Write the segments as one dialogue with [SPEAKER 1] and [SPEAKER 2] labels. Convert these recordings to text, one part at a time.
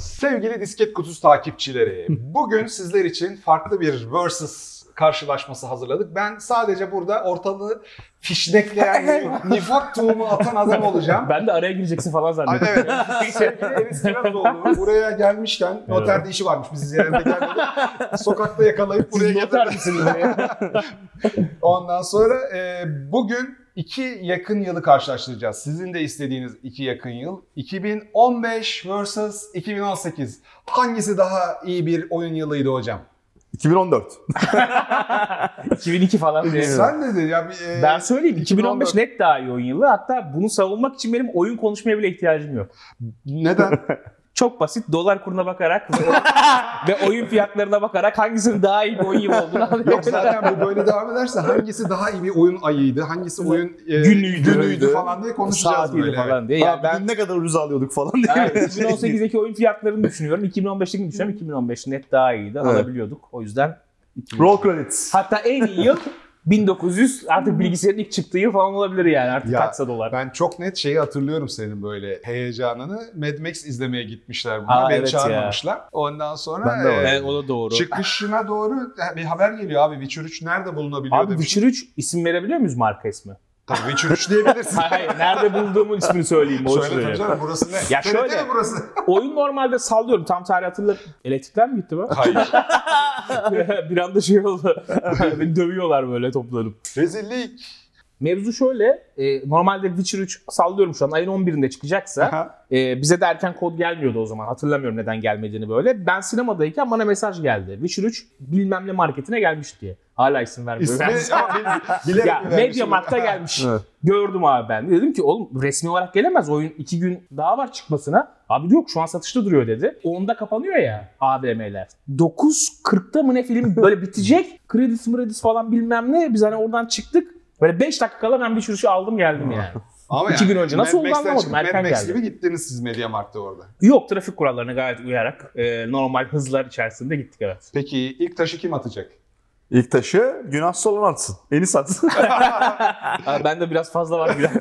[SPEAKER 1] Sevgili disket kutusu takipçileri, bugün sizler için farklı bir versus karşılaşması hazırladık. Ben sadece burada ortalığı fişnekleyen, nifak tohumu atan adam olacağım.
[SPEAKER 2] Ben de araya gireceksin falan
[SPEAKER 1] Ay,
[SPEAKER 2] zannettim.
[SPEAKER 1] evet. Sevgili Enis Kirazoğlu buraya gelmişken noterde işi varmış bizi ziyarete gelmedi. Sokakta yakalayıp buraya
[SPEAKER 2] Siz noter
[SPEAKER 1] getirdi.
[SPEAKER 2] misiniz?
[SPEAKER 1] Ondan sonra e, bugün iki yakın yılı karşılaştıracağız. Sizin de istediğiniz iki yakın yıl. 2015 vs 2018. Hangisi daha iyi bir oyun yılıydı hocam?
[SPEAKER 3] 2014.
[SPEAKER 2] 2002 falan diye.
[SPEAKER 1] Sen dedin ya. bir, e,
[SPEAKER 2] Ben söyleyeyim 2015
[SPEAKER 1] 2014.
[SPEAKER 2] net daha iyi oyun yılı. Hatta bunu savunmak için benim oyun konuşmaya bile ihtiyacım yok.
[SPEAKER 1] Neden?
[SPEAKER 2] Çok basit dolar kuruna bakarak ve, ve oyun fiyatlarına bakarak hangisinin daha iyi bir oyun olduğunu
[SPEAKER 1] Yok
[SPEAKER 2] anlıyorum.
[SPEAKER 1] zaten bu böyle devam ederse hangisi daha iyi bir oyun ayıydı, hangisi oyun e,
[SPEAKER 2] Günüydü.
[SPEAKER 1] günüydü falan diye konuşacağız
[SPEAKER 2] Saatiydi
[SPEAKER 1] böyle.
[SPEAKER 2] falan diye.
[SPEAKER 3] Ya
[SPEAKER 2] Yani ben
[SPEAKER 3] ne kadar ucuz alıyorduk falan diye.
[SPEAKER 2] Evet, 2018'deki oyun fiyatlarını düşünüyorum. 2015'teki düşünüyorum. 2015 net daha iyiydi.
[SPEAKER 3] Evet.
[SPEAKER 2] Alabiliyorduk. O yüzden 2015.
[SPEAKER 3] Roll credits.
[SPEAKER 2] Hatta en iyi yıl 1900 artık bilgisayarın ilk çıktığı yıl falan olabilir yani artık
[SPEAKER 1] Ya,
[SPEAKER 2] kaçsa dolar.
[SPEAKER 1] Ben çok net şeyi hatırlıyorum senin böyle heyecanını. Mad Max izlemeye gitmişler buna.
[SPEAKER 2] Aa,
[SPEAKER 1] Beni
[SPEAKER 2] evet ya.
[SPEAKER 1] çağırmamışlar. Ondan sonra
[SPEAKER 3] Ben de
[SPEAKER 1] e,
[SPEAKER 2] Evet, o da doğru.
[SPEAKER 1] çıkışına doğru bir haber geliyor abi. Witcher 3 nerede bulunabiliyor
[SPEAKER 2] Abi
[SPEAKER 1] demiş.
[SPEAKER 2] Witcher 3 isim verebiliyor muyuz marka ismi?
[SPEAKER 1] Tabii Witcher 3 diyebilirsin.
[SPEAKER 2] hayır hayır nerede bulduğumun ismini söyleyeyim. O
[SPEAKER 1] Söyle tabii canım burası ne?
[SPEAKER 2] Ya
[SPEAKER 1] TRT
[SPEAKER 2] şöyle-
[SPEAKER 1] mi burası?
[SPEAKER 2] Oyun normalde sallıyorum tam tarih hatırlarım. Elektrikler mi gitti be?
[SPEAKER 1] Hayır.
[SPEAKER 2] bir anda şey oldu. Beni dövüyorlar böyle toplanıp.
[SPEAKER 1] Rezillik.
[SPEAKER 2] Mevzu şöyle. e, normalde Witcher 3 sallıyorum şu an ayın 11'inde çıkacaksa.
[SPEAKER 1] Aha.
[SPEAKER 2] e, bize de erken kod gelmiyordu o zaman. Hatırlamıyorum neden gelmediğini böyle. Ben sinemadayken bana mesaj geldi. Witcher 3 bilmem ne marketine gelmiş diye. Hala isim vermiyorum.
[SPEAKER 1] İsmi bilerek
[SPEAKER 2] ya
[SPEAKER 1] mi vermişim?
[SPEAKER 2] Mediamarkt'ta gelmiş.
[SPEAKER 3] Evet.
[SPEAKER 2] Gördüm abi ben. Dedim ki oğlum resmi olarak gelemez. Oyun iki gün daha var çıkmasına. Abi yok şu an satışta duruyor dedi. Onda kapanıyor ya AVM'ler. 9.40'da mı ne film böyle bitecek. Kredis mredis falan bilmem ne. Biz hani oradan çıktık. Böyle 5 dakika kala ben bir sürüşü aldım geldim yani.
[SPEAKER 1] Ama
[SPEAKER 2] İki gün önce. Nasıl oldu anlamadım. Erken
[SPEAKER 1] Mad Max
[SPEAKER 2] geldi.
[SPEAKER 1] gibi gittiniz siz Mediamarkt'ta orada.
[SPEAKER 2] Yok trafik kurallarına gayet uyarak e, normal hızlar içerisinde gittik evet.
[SPEAKER 1] Peki ilk taşı kim atacak?
[SPEAKER 3] İlk taşı Günah Solan atsın. Enis atsın.
[SPEAKER 2] Abi bende biraz fazla var. Biraz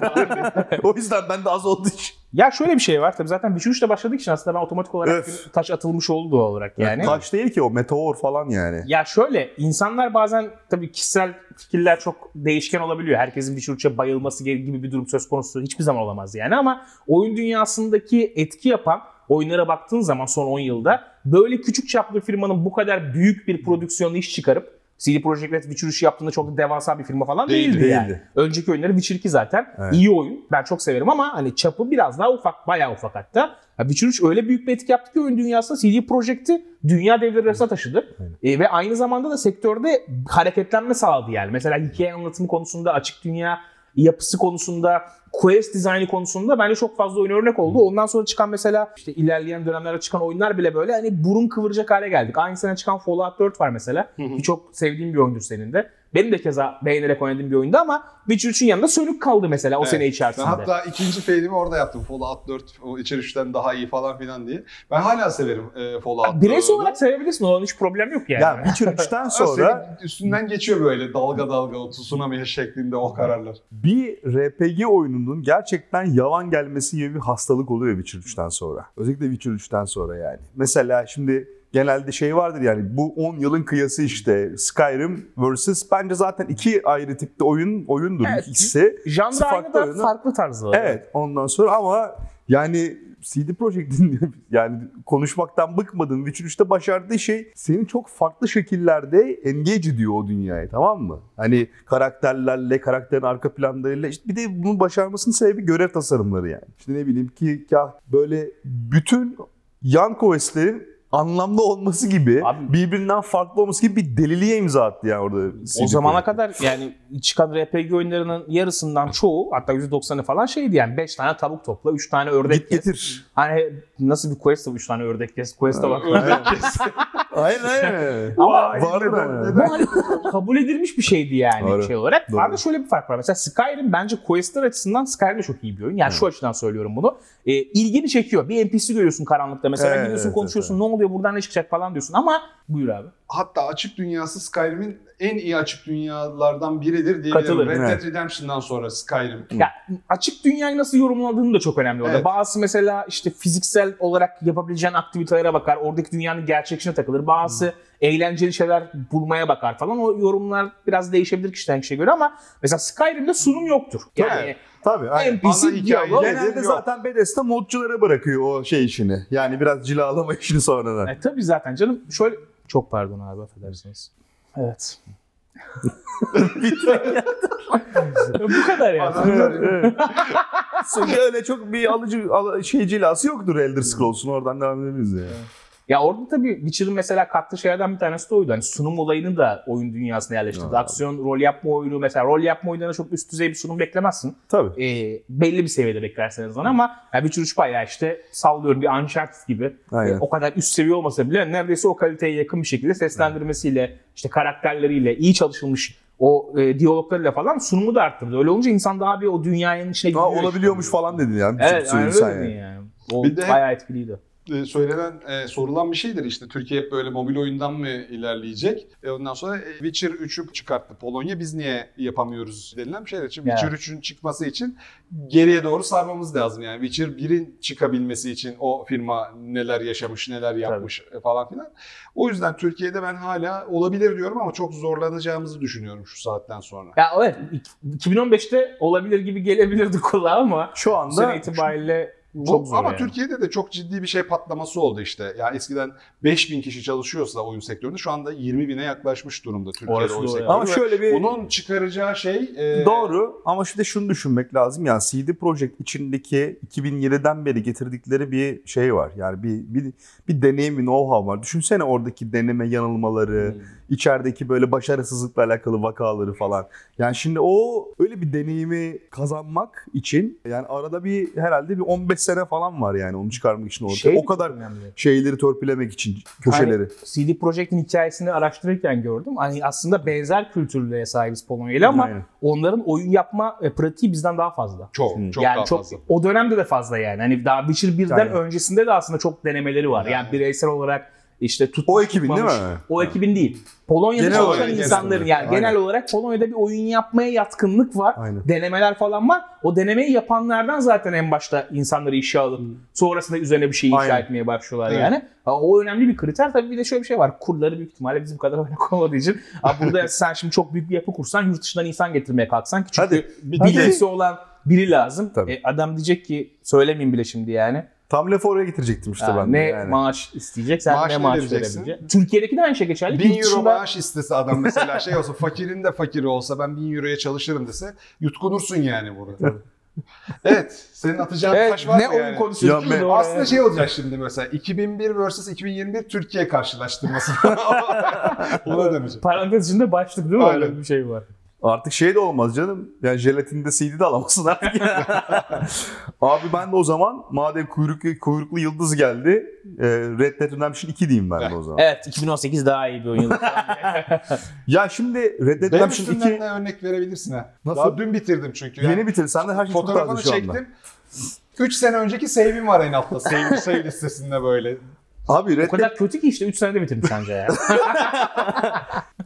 [SPEAKER 3] o yüzden ben de az olduğu için.
[SPEAKER 2] ya şöyle bir şey var tabii zaten 3'te başladık için aslında ben otomatik olarak
[SPEAKER 3] Öf.
[SPEAKER 2] taş atılmış oldu doğal olarak yani.
[SPEAKER 3] Taş değil ki o meteor falan yani.
[SPEAKER 2] Ya şöyle insanlar bazen tabii kişisel fikirler çok değişken olabiliyor. Herkesin 3'e bayılması gibi bir durum söz konusu hiçbir zaman olamaz yani ama oyun dünyasındaki etki yapan oyunlara baktığın zaman son 10 yılda böyle küçük çaplı firmanın bu kadar büyük bir prodüksiyonlu iş çıkarıp CD Projekt Red Witcher 3 yaptığında çok da devasa bir firma falan
[SPEAKER 1] Değildi,
[SPEAKER 2] değildi, yani.
[SPEAKER 3] değildi.
[SPEAKER 2] Önceki oyunları Witcher 2 zaten
[SPEAKER 3] Evet.
[SPEAKER 2] iyi oyun. Ben çok severim ama hani çapı biraz daha ufak, bayağı ufak hatta. Ya Witcher 3 öyle büyük bir etki yaptı ki oyun dünyasında CD Projekt'i dünya devleri arasına taşıdı. E, ve aynı zamanda da sektörde hareketlenme sağladı yani. Mesela hikaye anlatımı konusunda, açık dünya yapısı konusunda, quest dizaynı konusunda bence çok fazla oyun örnek oldu. Ondan sonra çıkan mesela işte ilerleyen dönemlerde çıkan oyunlar bile böyle hani burun kıvıracak hale geldik. Aynı sene çıkan Fallout 4 var mesela. Ki çok sevdiğim bir oyundur senin de. Benim de keza beğenerek oynadığım bir oyundu ama Witcher 3'ün yanında sönük kaldı mesela o
[SPEAKER 1] Evet.
[SPEAKER 2] sene
[SPEAKER 1] Ben
[SPEAKER 2] içerisinde.
[SPEAKER 1] hatta ikinci failimi orada yaptım. Fallout 4 o Witcher 3'ten daha iyi falan filan diye. Ben hala severim e, Fallout
[SPEAKER 2] Bireysel
[SPEAKER 1] 4'ü.
[SPEAKER 2] olarak sevebilirsin. Onun hiç problem yok yani.
[SPEAKER 3] Ya Witcher 3'ten
[SPEAKER 1] Ama
[SPEAKER 3] sonra
[SPEAKER 1] üstünden geçiyor böyle dalga dalga o tsunami şeklinde o kararlar.
[SPEAKER 3] bir RPG oyununun gerçekten yavan gelmesi gibi bir hastalık oluyor Witcher 3'ten sonra. Özellikle Witcher 3'ten sonra yani. Mesela şimdi genelde şey vardır yani bu 10 yılın kıyası işte Skyrim vs. bence zaten iki ayrı tipte oyun oyundur
[SPEAKER 2] Evet.
[SPEAKER 3] ikisi.
[SPEAKER 2] Janra aynı da
[SPEAKER 3] oyunu.
[SPEAKER 2] farklı tarzı var.
[SPEAKER 3] Evet ondan sonra ama yani CD Projekt'in yani konuşmaktan bıkmadığın Witcher 3'te başardığı şey seni çok farklı şekillerde engage ediyor o dünyaya tamam mı? Hani karakterlerle, karakterin arka planlarıyla işte bir de bunun başarmasının sebebi görev tasarımları yani. İşte ne bileyim ki kah böyle bütün yan questlerin anlamlı olması gibi
[SPEAKER 2] Abi-
[SPEAKER 3] birbirinden farklı olması gibi bir deliliğe imza attı yani orada.
[SPEAKER 2] O
[SPEAKER 3] CD
[SPEAKER 2] zamana
[SPEAKER 3] Projekt.
[SPEAKER 2] kadar yani çıkan RPG oyunlarının yarısından çoğu hatta %90'ı falan şeydi yani 5 tane tavuk topla, 3 tane ördek
[SPEAKER 3] Git
[SPEAKER 2] kes.
[SPEAKER 3] getir.
[SPEAKER 2] Hani nasıl bir quest 3 tane ördek kes. Quest'e bak.
[SPEAKER 3] Aynen aynen.
[SPEAKER 2] Ama
[SPEAKER 3] Vardı da.
[SPEAKER 2] bu kabul edilmiş bir şeydi yani
[SPEAKER 3] Doğru.
[SPEAKER 2] şey olarak.
[SPEAKER 3] Doğru.
[SPEAKER 2] Arada şöyle bir fark var. Mesela Skyrim bence questler açısından Skyrim de çok iyi bir oyun. Yani şu açıdan söylüyorum bunu. E, ilgini çekiyor. Bir NPC görüyorsun karanlıkta mesela.
[SPEAKER 3] Evet,
[SPEAKER 2] Gidiyorsun
[SPEAKER 3] evet,
[SPEAKER 2] konuşuyorsun. Ne oluyor buradan ne çıkacak falan diyorsun. Ama buyur abi.
[SPEAKER 1] hatta açık dünyası Skyrim'in en iyi açık dünyalardan biridir diyebilirim. Red Dead
[SPEAKER 3] evet.
[SPEAKER 1] Redemption'dan sonra Skyrim.
[SPEAKER 2] Ya açık dünyayı nasıl yorumladığın da çok önemli orada.
[SPEAKER 1] Evet.
[SPEAKER 2] Bazı mesela işte fiziksel olarak yapabileceğin aktivitelere bakar. Oradaki dünyanın gerçekçine takılır. Bazı eğlenceli şeyler bulmaya bakar falan. O yorumlar biraz değişebilir kişiden kişiye göre ama mesela Skyrim'de sunum yoktur. Yani
[SPEAKER 1] Evet.
[SPEAKER 3] Tabii aynen.
[SPEAKER 1] Hikaye
[SPEAKER 2] diyalog.
[SPEAKER 1] genel-
[SPEAKER 3] Genelde
[SPEAKER 1] yok.
[SPEAKER 3] zaten Bethesda modculara bırakıyor o şey işini. Yani biraz cilalama işini sonradan.
[SPEAKER 2] E, tabii zaten canım. Şöyle çok pardon abi affedersiniz. Evet. Bu kadar yani.
[SPEAKER 3] Çünkü öyle çok bir alıcı al- şey cilası yoktur Elder Scrolls'un oradan devam edebiliriz yani.
[SPEAKER 2] Ya orada tabii Witcher'ın mesela kattığı şeylerden bir tanesi de oydu. Hani sunum olayını da oyun dünyasına yerleştirdi.
[SPEAKER 3] Ya.
[SPEAKER 2] Aksiyon, rol yapma oyunu mesela rol yapma oyunlarına çok üst düzey bir sunum beklemezsin.
[SPEAKER 3] Tabii.
[SPEAKER 2] Ee, belli bir seviyede beklerseniz onu ama yani Witcher 3 bayağı işte sallıyorum bir Uncharted gibi.
[SPEAKER 3] Aynen.
[SPEAKER 2] Ee, o kadar üst seviye olmasa bile neredeyse o kaliteye yakın bir şekilde seslendirmesiyle, işte karakterleriyle, iyi çalışılmış o e, diyaloglarıyla falan sunumu da arttırdı. Öyle olunca insan daha bir o dünyanın içine
[SPEAKER 3] Ha,
[SPEAKER 2] giriyor.
[SPEAKER 3] olabiliyormuş
[SPEAKER 2] işte.
[SPEAKER 3] falan dedin yani.
[SPEAKER 2] Evet, aynen öyle
[SPEAKER 3] yani.
[SPEAKER 2] yani. O
[SPEAKER 1] Bir de-
[SPEAKER 2] bayağı etkiliydi.
[SPEAKER 1] E, söylenen, e, sorulan bir şeydir işte. Türkiye hep böyle mobil oyundan mı ilerleyecek? E, ondan sonra e, Witcher 3'ü çıkarttı Polonya. Biz niye yapamıyoruz denilen bir şeydir. Şimdi. Witcher 3'ün çıkması için geriye doğru sarmamız lazım. Yani Witcher 1'in çıkabilmesi için o firma neler yaşamış, neler yapmış e, falan filan. O yüzden Türkiye'de ben hala olabilir diyorum ama çok zorlanacağımızı düşünüyorum şu saatten sonra.
[SPEAKER 2] Ya evet 2015'te olabilir gibi gelebilirdi kulağa ama
[SPEAKER 3] Şu anda
[SPEAKER 2] itibariyle
[SPEAKER 1] Bu-
[SPEAKER 2] çok zor
[SPEAKER 1] ama
[SPEAKER 2] yani.
[SPEAKER 1] Türkiye'de de çok ciddi bir şey patlaması oldu işte. Yani eskiden 5000 kişi çalışıyorsa oyun sektöründe şu anda 20 bine yaklaşmış durumda Türkiye'de
[SPEAKER 2] Orası
[SPEAKER 1] oyun sektörü.
[SPEAKER 3] ama şöyle bir
[SPEAKER 1] bunun çıkaracağı şey e,
[SPEAKER 3] Doğru ama şimdi şunu düşünmek lazım yani CD Projekt içindeki 2007'den beri getirdikleri bir şey var. Yani bir bir, bir deneyim, bir know-how var. Düşünsene oradaki deneme yanılmaları,
[SPEAKER 2] Hmm.
[SPEAKER 3] İçerideki böyle başarısızlıkla alakalı vakaları falan. Yani şimdi o öyle bir deneyimi kazanmak için yani arada bir herhalde bir 15 sene falan var yani onu çıkarmak için ortaya.
[SPEAKER 2] Şey
[SPEAKER 3] o kadar
[SPEAKER 2] önemli.
[SPEAKER 3] şeyleri törpülemek için köşeleri.
[SPEAKER 2] Hani CD Projekt'in hikayesini araştırırken gördüm. Hani aslında benzer kültürlüğe sahibiz Polonya ile ama
[SPEAKER 3] Aynen.
[SPEAKER 2] onların oyun yapma e, pratiği bizden daha fazla.
[SPEAKER 1] çok
[SPEAKER 3] Hmm.
[SPEAKER 1] çok
[SPEAKER 2] yani
[SPEAKER 1] daha
[SPEAKER 2] çok
[SPEAKER 1] fazla.
[SPEAKER 2] o dönemde de fazla yani. Hani daha Witcher 1'den
[SPEAKER 3] Aynen.
[SPEAKER 2] öncesinde de aslında çok denemeleri var. Yani
[SPEAKER 1] Yani.
[SPEAKER 2] bireysel olarak işte tutmuş
[SPEAKER 3] O ekibin değil
[SPEAKER 2] tutmamış.
[SPEAKER 3] mi?
[SPEAKER 2] O ekibin değil. Polonya'da
[SPEAKER 3] Genel
[SPEAKER 2] çalışan
[SPEAKER 1] olarak,
[SPEAKER 2] insanların
[SPEAKER 3] genel
[SPEAKER 2] yani
[SPEAKER 3] olarak.
[SPEAKER 2] genel olarak Polonya'da bir oyun yapmaya yatkınlık var.
[SPEAKER 3] Aynen.
[SPEAKER 2] Denemeler falan var. O denemeyi yapanlardan zaten en başta insanları işe alıp sonrasında üzerine bir şey inşa
[SPEAKER 3] Aynen.
[SPEAKER 2] etmeye başlıyorlar
[SPEAKER 1] Evet.
[SPEAKER 2] yani. Ha, O önemli bir kriter. Tabii bir de şöyle bir şey var. Kurları büyük ihtimalle bizim kadar örnek olmadığı için. Ha, burada sen şimdi çok büyük bir yapı kursan yurt dışından insan getirmeye kalksan çünkü
[SPEAKER 3] Hadi,
[SPEAKER 2] bir bilgisi olan biri lazım.
[SPEAKER 3] Tabii.
[SPEAKER 2] E, adam diyecek ki söylemeyeyim bile şimdi yani.
[SPEAKER 3] Tam lafı oraya getirecektim işte
[SPEAKER 2] Ha,
[SPEAKER 3] ben. de
[SPEAKER 2] ne
[SPEAKER 3] yani.
[SPEAKER 2] maaş isteyecek, sen
[SPEAKER 1] Maaş
[SPEAKER 2] ne
[SPEAKER 1] ne
[SPEAKER 2] maaş verebileceksin. Türkiye'deki de aynı şey geçerli.
[SPEAKER 1] 1000
[SPEAKER 2] Yurt
[SPEAKER 1] euro
[SPEAKER 2] dışında-
[SPEAKER 1] maaş istese adam mesela şey olsa fakirin de fakiri olsa ben 1000 euroya çalışırım dese yutkunursun yani burada. evet senin atacağın
[SPEAKER 2] Evet,
[SPEAKER 1] taş var
[SPEAKER 2] ne
[SPEAKER 1] mı
[SPEAKER 2] oyun
[SPEAKER 1] yani?
[SPEAKER 2] konuşuyoruz
[SPEAKER 3] Ya ben-?
[SPEAKER 1] Aslında şey olacak şimdi mesela 2001 vs 2021 Türkiye karşılaştırması. Ona dönecek.
[SPEAKER 2] Parantez içinde başlık değil mi?
[SPEAKER 1] Aynen.
[SPEAKER 2] Öyle bir şey var.
[SPEAKER 3] Artık şey de olmaz canım. Yani jelatinde CD de alamazsın artık. Abi ben de o zaman madem kuyruklu, kuyruklu yıldız geldi e, Red Dead Redemption 2 diyeyim ben de o zaman.
[SPEAKER 2] Evet 2018 daha iyi bir oyun.
[SPEAKER 3] Ya şimdi Red Dead
[SPEAKER 1] Benim
[SPEAKER 3] Redemption 2
[SPEAKER 1] üstümden de örnek verebilirsin ha.
[SPEAKER 3] Nasıl?
[SPEAKER 1] Daha dün bitirdim çünkü. Yani
[SPEAKER 3] yeni bitir. Sende her şey çok
[SPEAKER 1] fotoğrafını
[SPEAKER 3] anda.
[SPEAKER 1] çektim. 3 sene önceki save'im var en altta. Save, save listesinde böyle.
[SPEAKER 3] Abi Red
[SPEAKER 2] o kadar kötü ki işte 3 senede bitirdim sence ya.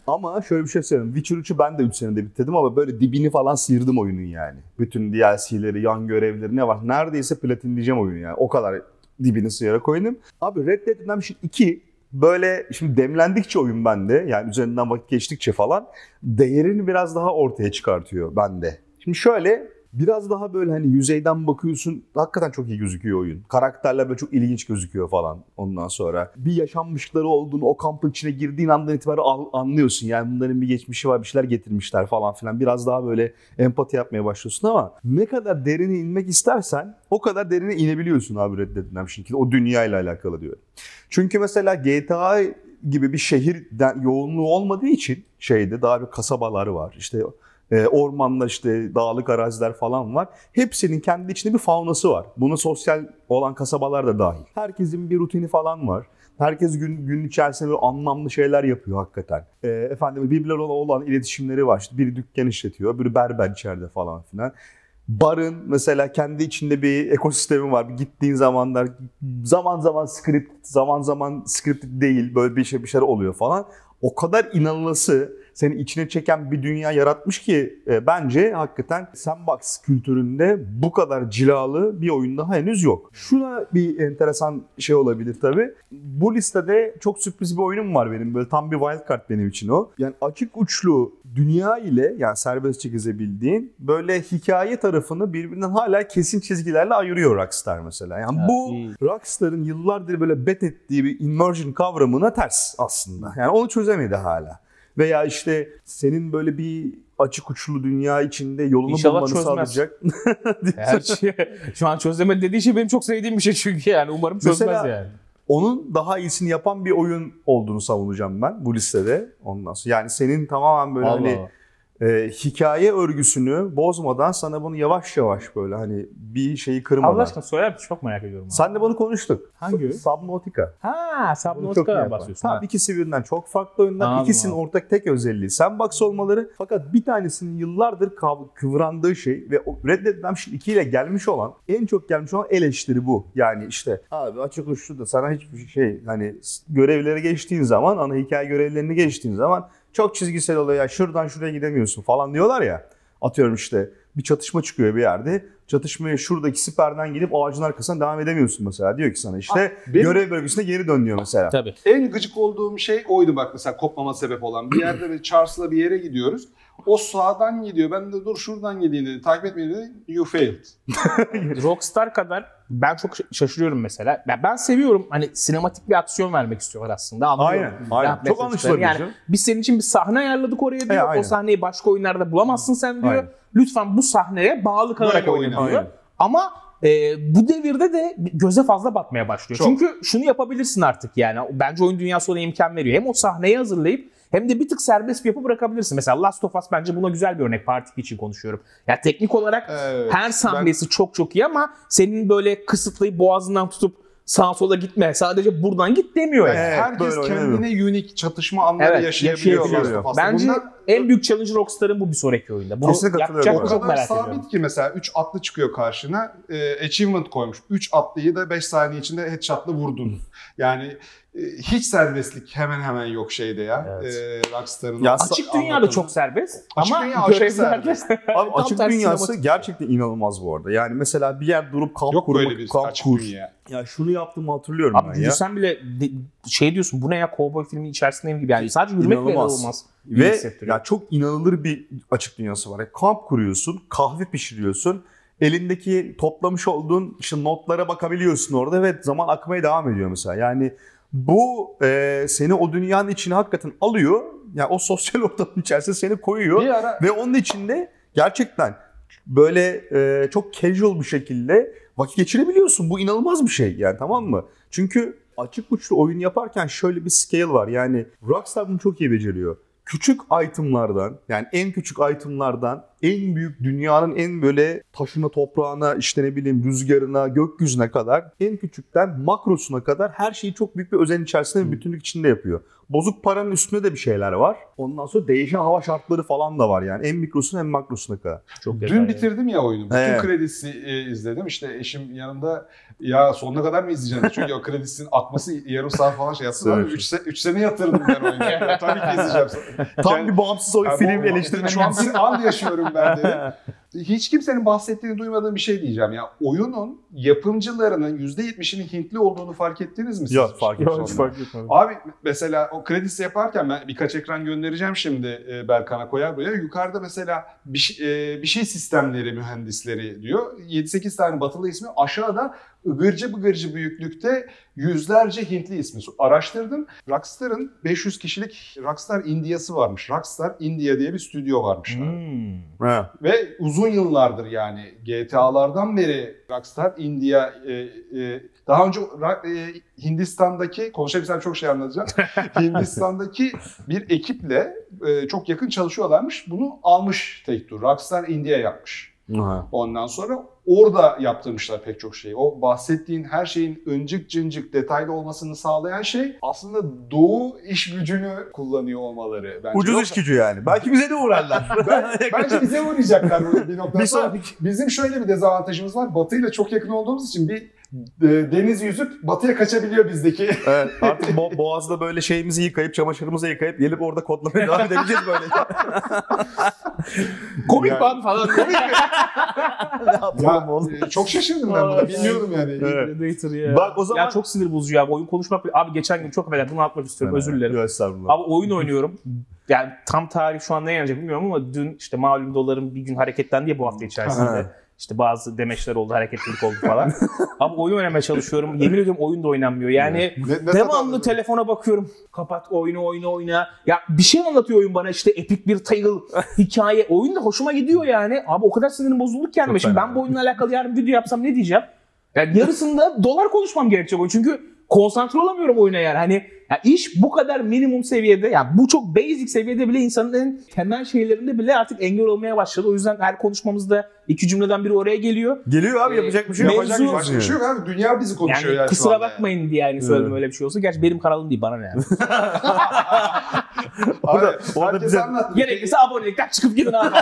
[SPEAKER 3] Ama şöyle bir şey söyleyeyim. Witcher 3'ü ben de 3 senede bitirdim ama böyle dibini falan sıyırdım oyunun yani. Bütün DLC'leri, yan görevleri ne var? Neredeyse platinleyeceğim oyunu yani. O kadar dibini sıyırarak oynadım. Abi Red Dead Redemption 2 böyle şimdi demlendikçe oyun bende yani üzerinden vakit geçtikçe falan değerini biraz daha ortaya çıkartıyor bende. Şimdi şöyle biraz daha böyle hani yüzeyden bakıyorsun hakikaten çok iyi gözüküyor oyun. Karakterler böyle çok ilginç gözüküyor falan ondan sonra. Bir yaşanmışlıkları olduğunu o kampın içine girdiğin andan itibaren anlıyorsun. Yani bunların bir geçmişi var bir şeyler getirmişler falan filan. Biraz daha böyle empati yapmaya başlıyorsun ama ne kadar derine inmek istersen o kadar derine inebiliyorsun abi Red Dead Redemption 2'de. O dünyayla alakalı diyorum. Çünkü mesela GTA gibi bir şehirden yoğunluğu olmadığı için şeyde daha bir kasabalar var. İşte ormanlar işte dağlık araziler falan var. Hepsinin kendi içinde bir faunası var. Buna sosyal olan kasabalar da dahil. Herkesin bir rutini falan var. Herkes gün, gün içerisinde böyle anlamlı şeyler yapıyor hakikaten. E, efendim birbirleriyle olan iletişimleri var. İşte biri dükkan işletiyor, biri berber içeride falan filan. Barın mesela kendi içinde bir ekosistemi var. Gittiğin zamanlar zaman zaman script, zaman zaman script değil böyle bir şey bir şeyler oluyor falan. o kadar inanılası seni içine çeken bir dünya yaratmış ki e, bence hakikaten sandbox kültüründe bu kadar cilalı bir oyun daha henüz yok. Şuna bir enteresan şey olabilir tabii. Bu listede çok sürpriz bir oyunum var benim. Böyle tam bir wildcard benim için o. Yani açık uçlu dünya ile yani serbestçe gezebildiğin böyle hikaye tarafını birbirinden hala kesin çizgilerle ayırıyor Rockstar mesela. Yani
[SPEAKER 2] Evet,
[SPEAKER 3] bu
[SPEAKER 2] iyi.
[SPEAKER 3] Rockstar'ın yıllardır böyle bet ettiği bir immersion kavramına ters aslında. Yani onu çözemedi hala. Veya işte senin böyle bir açık uçlu dünya içinde yolunu
[SPEAKER 2] İnşallah
[SPEAKER 3] bulmanı
[SPEAKER 2] çözmez.
[SPEAKER 3] sağlayacak.
[SPEAKER 2] Her şey, şu an çözemedi dediği şey benim çok sevdiğim bir şey çünkü yani umarım çözmez
[SPEAKER 3] Mesela-
[SPEAKER 2] yani.
[SPEAKER 3] Onun daha iyisini yapan bir oyun olduğunu savunacağım ben bu listede. Ondan sonra yani senin tamamen böyle hani
[SPEAKER 2] Vallahi.
[SPEAKER 3] E, hikaye örgüsünü bozmadan sana bunu yavaş yavaş böyle hani bir şeyi kırmadan.
[SPEAKER 2] Allah aşkına söyler misin? Çok merak ediyorum. abi.
[SPEAKER 3] Sen de bunu konuştuk.
[SPEAKER 2] Hangi?
[SPEAKER 3] Subnautica.
[SPEAKER 2] Ha, Subnautica'dan bahsediyorsun.
[SPEAKER 3] Tamam ikisi birbirinden çok farklı oyunlar.
[SPEAKER 2] Anladım
[SPEAKER 3] İkisinin ortak tek özelliği sandbox olmaları. Fakat bir tanesinin yıllardır kav- kıvrandığı şey ve Red Dead Redemption 2 ile gelmiş olan en çok gelmiş olan eleştiri bu. Yani işte abi açık uçlu da sana hiçbir şey hani görevleri geçtiğin zaman ana hikaye görevlerini geçtiğin zaman çok çizgisel oluyor ya şuradan şuraya gidemiyorsun falan diyorlar ya. Atıyorum işte bir çatışma çıkıyor bir yerde. Çatışmaya şuradaki siperden gidip ağacın arkasına devam edemiyorsun mesela. Diyor ki sana işte
[SPEAKER 1] Ah, benim-
[SPEAKER 3] görev bölgesine geri dön diyor mesela.
[SPEAKER 2] Tabii.
[SPEAKER 1] En gıcık olduğum şey oydu bak mesela kopmama sebep olan. Bir yerde ve Charles'la bir yere gidiyoruz. O sağdan gidiyor. Ben de dur şuradan gideyim dedi. Takip etmeyin dedi. You failed.
[SPEAKER 2] Rockstar kadar ben çok şa- şaşırıyorum mesela. Ben, ben seviyorum hani sinematik bir aksiyon vermek istiyorlar aslında. Anlıyorum.
[SPEAKER 3] Aynen, aynen.
[SPEAKER 2] Yapmaya
[SPEAKER 3] Çok anlaşılabilir
[SPEAKER 2] Yani biz senin için bir sahne ayarladık oraya diyor.
[SPEAKER 3] aynen.
[SPEAKER 2] o sahneyi başka oyunlarda bulamazsın sen diyor.
[SPEAKER 3] Aynen.
[SPEAKER 2] Lütfen bu sahneye bağlı kalarak oyna diyor.
[SPEAKER 3] Aynen.
[SPEAKER 2] Ama e, bu devirde de göze fazla batmaya başlıyor.
[SPEAKER 1] Çok.
[SPEAKER 2] Çünkü şunu yapabilirsin artık yani. Bence oyun dünyası ona imkan veriyor. Hem o sahneyi hazırlayıp hem de bir tık serbest bir yapı bırakabilirsin. Mesela Last of Us bence buna güzel bir örnek. Part 2 için konuşuyorum. Ya teknik olarak
[SPEAKER 1] Evet.
[SPEAKER 2] her sahnesi çok çok iyi ama senin böyle kısıtlayıp boğazından tutup sağa sola gitme. Sadece buradan git demiyor yani.
[SPEAKER 3] Evet,
[SPEAKER 1] Herkes kendine unik çatışma anları
[SPEAKER 2] Evet,
[SPEAKER 1] yaşayabiliyor.
[SPEAKER 2] yaşayabiliyor.
[SPEAKER 1] Last of Us'ta.
[SPEAKER 2] Bence
[SPEAKER 1] Bunlar
[SPEAKER 2] en büyük challenge Rockstar'ın bu bir sonraki oyunda. Bunu
[SPEAKER 3] Kesinlikle
[SPEAKER 2] yapacak mı çok merak
[SPEAKER 1] sabit
[SPEAKER 2] ediyorum.
[SPEAKER 1] ki mesela 3 atlı çıkıyor karşına. E, achievement koymuş. 3 atlıyı da 5 saniye içinde headshot'la vurdun. Yani hiç serbestlik hemen hemen yok şeyde ya.
[SPEAKER 2] Evet.
[SPEAKER 1] E, Rockstar'ın.
[SPEAKER 3] Ya
[SPEAKER 2] Açık dünya da çok serbest
[SPEAKER 1] Açık
[SPEAKER 2] ama
[SPEAKER 1] dünya aşırı
[SPEAKER 2] görevlerde
[SPEAKER 3] Abi
[SPEAKER 2] tam
[SPEAKER 3] açık dünyası
[SPEAKER 2] sinematik.
[SPEAKER 3] gerçekten inanılmaz bu arada. Yani mesela bir yer durup kamp
[SPEAKER 1] Yok
[SPEAKER 3] kurmak,
[SPEAKER 1] böyle bir
[SPEAKER 3] kamp
[SPEAKER 1] açık
[SPEAKER 3] kur.
[SPEAKER 1] dünya.
[SPEAKER 3] Ya şunu yaptığımı hatırlıyorum
[SPEAKER 2] Abi
[SPEAKER 3] ben ya.
[SPEAKER 2] yürüsen bile şey diyorsun bu ne ya kovboy filmi içerisindeyim gibi. Yani sadece yürümek bile
[SPEAKER 3] İnanılmaz.
[SPEAKER 2] inanılmaz. iyi
[SPEAKER 3] Ve ya çok inanılır bir açık dünyası var. Yani kamp kuruyorsun, kahve pişiriyorsun. Elindeki toplamış olduğun işte notlara bakabiliyorsun orada ve zaman akmaya devam ediyor mesela. Yani bu e, seni o dünyanın içine hakikaten alıyor. Yani o sosyal ortamın içerisine seni koyuyor.
[SPEAKER 1] Bir ara
[SPEAKER 3] Ve onun içinde gerçekten böyle e, çok casual bir şekilde vakit geçirebiliyorsun. Bu inanılmaz bir şey yani tamam mı? Çünkü açık uçlu oyun yaparken şöyle bir scale var. Yani Rockstar bunu çok iyi beceriyor. Küçük itemlardan yani en küçük itemlardan en büyük dünyanın en böyle taşına toprağına işte ne bileyim rüzgarına gökyüzüne kadar en küçükten makrosuna kadar her şeyi çok büyük bir özen içerisinde bir bütünlük içinde yapıyor. Bozuk paranın üstünde de bir şeyler var. Ondan sonra değişen hava şartları falan da var yani. En mikrosuna hem makrosuna kadar.
[SPEAKER 2] Çok
[SPEAKER 1] Dün
[SPEAKER 2] detaylı.
[SPEAKER 1] bitirdim ya oyunu. Bütün
[SPEAKER 3] Evet.
[SPEAKER 1] kredisi e, izledim. İşte eşim yanımda ya sonuna kadar mı izleyeceğim? Çünkü o kredisinin akması yarım saat falan şey yapsın.
[SPEAKER 3] Evet.
[SPEAKER 1] 3 üç sene yatırdım ben oyunu. Tabii ki izleyeceğim.
[SPEAKER 3] Tam
[SPEAKER 1] Kendi-
[SPEAKER 3] bir bağımsız oyun
[SPEAKER 1] Ya
[SPEAKER 3] film eleştirmeni.
[SPEAKER 1] Şu an bir an yaşıyorum ben de. Hiç kimsenin bahsettiğini duymadığım bir şey diyeceğim ya. Oyunun yapımcılarının %70'inin Hintli olduğunu fark ettiniz mi siz?
[SPEAKER 3] Yok, fark etmedim.
[SPEAKER 2] fark etmedim.
[SPEAKER 1] Abi mesela o kredisi yaparken ben birkaç ekran göndereceğim şimdi e, Berkan'a koyar buraya. Yukarıda mesela bir, şey- e, bir şey sistemleri mühendisleri diyor. 7-8 tane batılı ismi. Aşağıda ıgırcı bıgırcı büyüklükte yüzlerce Hintli ismi. Araştırdım. Rockstar'ın 500 kişilik Rockstar India'sı varmış. Rockstar India diye bir stüdyo varmış.
[SPEAKER 2] Hmm.
[SPEAKER 3] Ha.
[SPEAKER 1] Ve uzun yıllardır yani GTA'lardan beri Rockstar India e, e, daha önce e, Hindistan'daki konuşabilsem çok şey anlatacağım. Hindistan'daki bir ekiple e, çok yakın çalışıyorlarmış. Bunu almış Take-Two. Rockstar India yapmış.
[SPEAKER 3] Ha.
[SPEAKER 1] Ondan sonra orada yaptırmışlar pek çok şeyi. O bahsettiğin her şeyin öncük cıncık detaylı olmasını sağlayan şey aslında doğu iş gücünü kullanıyor olmaları. Bence.
[SPEAKER 3] Ucuz
[SPEAKER 1] Yoksa-
[SPEAKER 3] iş gücü yani. Belki bize de uğrarlar.
[SPEAKER 1] ben, bence bize uğrayacaklar bir noktadan
[SPEAKER 3] Bir
[SPEAKER 1] sonra.
[SPEAKER 3] sonraki-
[SPEAKER 1] Bizim şöyle bir dezavantajımız var. Batı ile çok yakın olduğumuz için bir deniz yüzüp batıya kaçabiliyor bizdeki.
[SPEAKER 3] Evet, artık Bo- Boğaz'da böyle şeyimizi yıkayıp, çamaşırımızı yıkayıp gelip orada kodlamaya devam edebileceğiz böyle.
[SPEAKER 2] Komik
[SPEAKER 1] Yani-
[SPEAKER 2] lan falan. Komik.
[SPEAKER 3] ne yapalım oğlum?
[SPEAKER 1] e, çok şaşırdım ben buna. Bilmiyordum yani.
[SPEAKER 3] Evet.
[SPEAKER 2] Ya.
[SPEAKER 3] Bak o zaman-
[SPEAKER 2] Ya çok sinir bozucu ya. Oyun konuşmak. Abi geçen gün çok affedersin bunu atmak istiyorum. Özür dilerim.
[SPEAKER 3] Yok, estağfurullah.
[SPEAKER 2] Abi oyun oynuyorum. Yani tam tarih şu an ne gelecek bilmiyorum ama dün işte malum doların bir gün hareketlendi ya bu hafta içerisinde. İşte bazı demeçler oldu, hareketlilik oldu falan. Abi oyun oynamaya çalışıyorum. Yemin ediyorum oyun da oynanmıyor. Yani
[SPEAKER 1] Ne- ne
[SPEAKER 2] devamlı telefona bakıyorum. Kapat oyunu, oyunu, oyna. Ya bir şey anlatıyor oyun bana işte epik bir tale, hikaye. Oyun da hoşuma gidiyor yani. Abi o kadar sinirim bozulduk ki yani. Şimdi ben bu oyunla alakalı yarın video yapsam ne diyeceğim? Yani yarısında dolar konuşmam gerekecek oyun. Çünkü konsantre olamıyorum oyuna yani. Hani ya iş bu kadar minimum seviyede yani bu çok basic seviyede bile insanın en temel şeylerinde bile artık engel olmaya başladı. O yüzden her konuşmamızda iki cümleden biri oraya geliyor.
[SPEAKER 3] Geliyor abi yapacak bir şey yok.
[SPEAKER 2] Mevzu-
[SPEAKER 3] Yapacak bir şey
[SPEAKER 1] bir şey yok abi. Dünya bizi konuşuyor
[SPEAKER 2] Yani,
[SPEAKER 1] yani,
[SPEAKER 2] kusura bakmayın diye yani söyledim öyle bir şey olsa. Gerçi benim kanalım değil bana ne yani.
[SPEAKER 3] Orada-
[SPEAKER 1] Abi,
[SPEAKER 3] orada
[SPEAKER 1] herkes
[SPEAKER 3] bize-
[SPEAKER 1] anlattı.
[SPEAKER 2] Gerekirse abonelikten çıkıp gidin abi.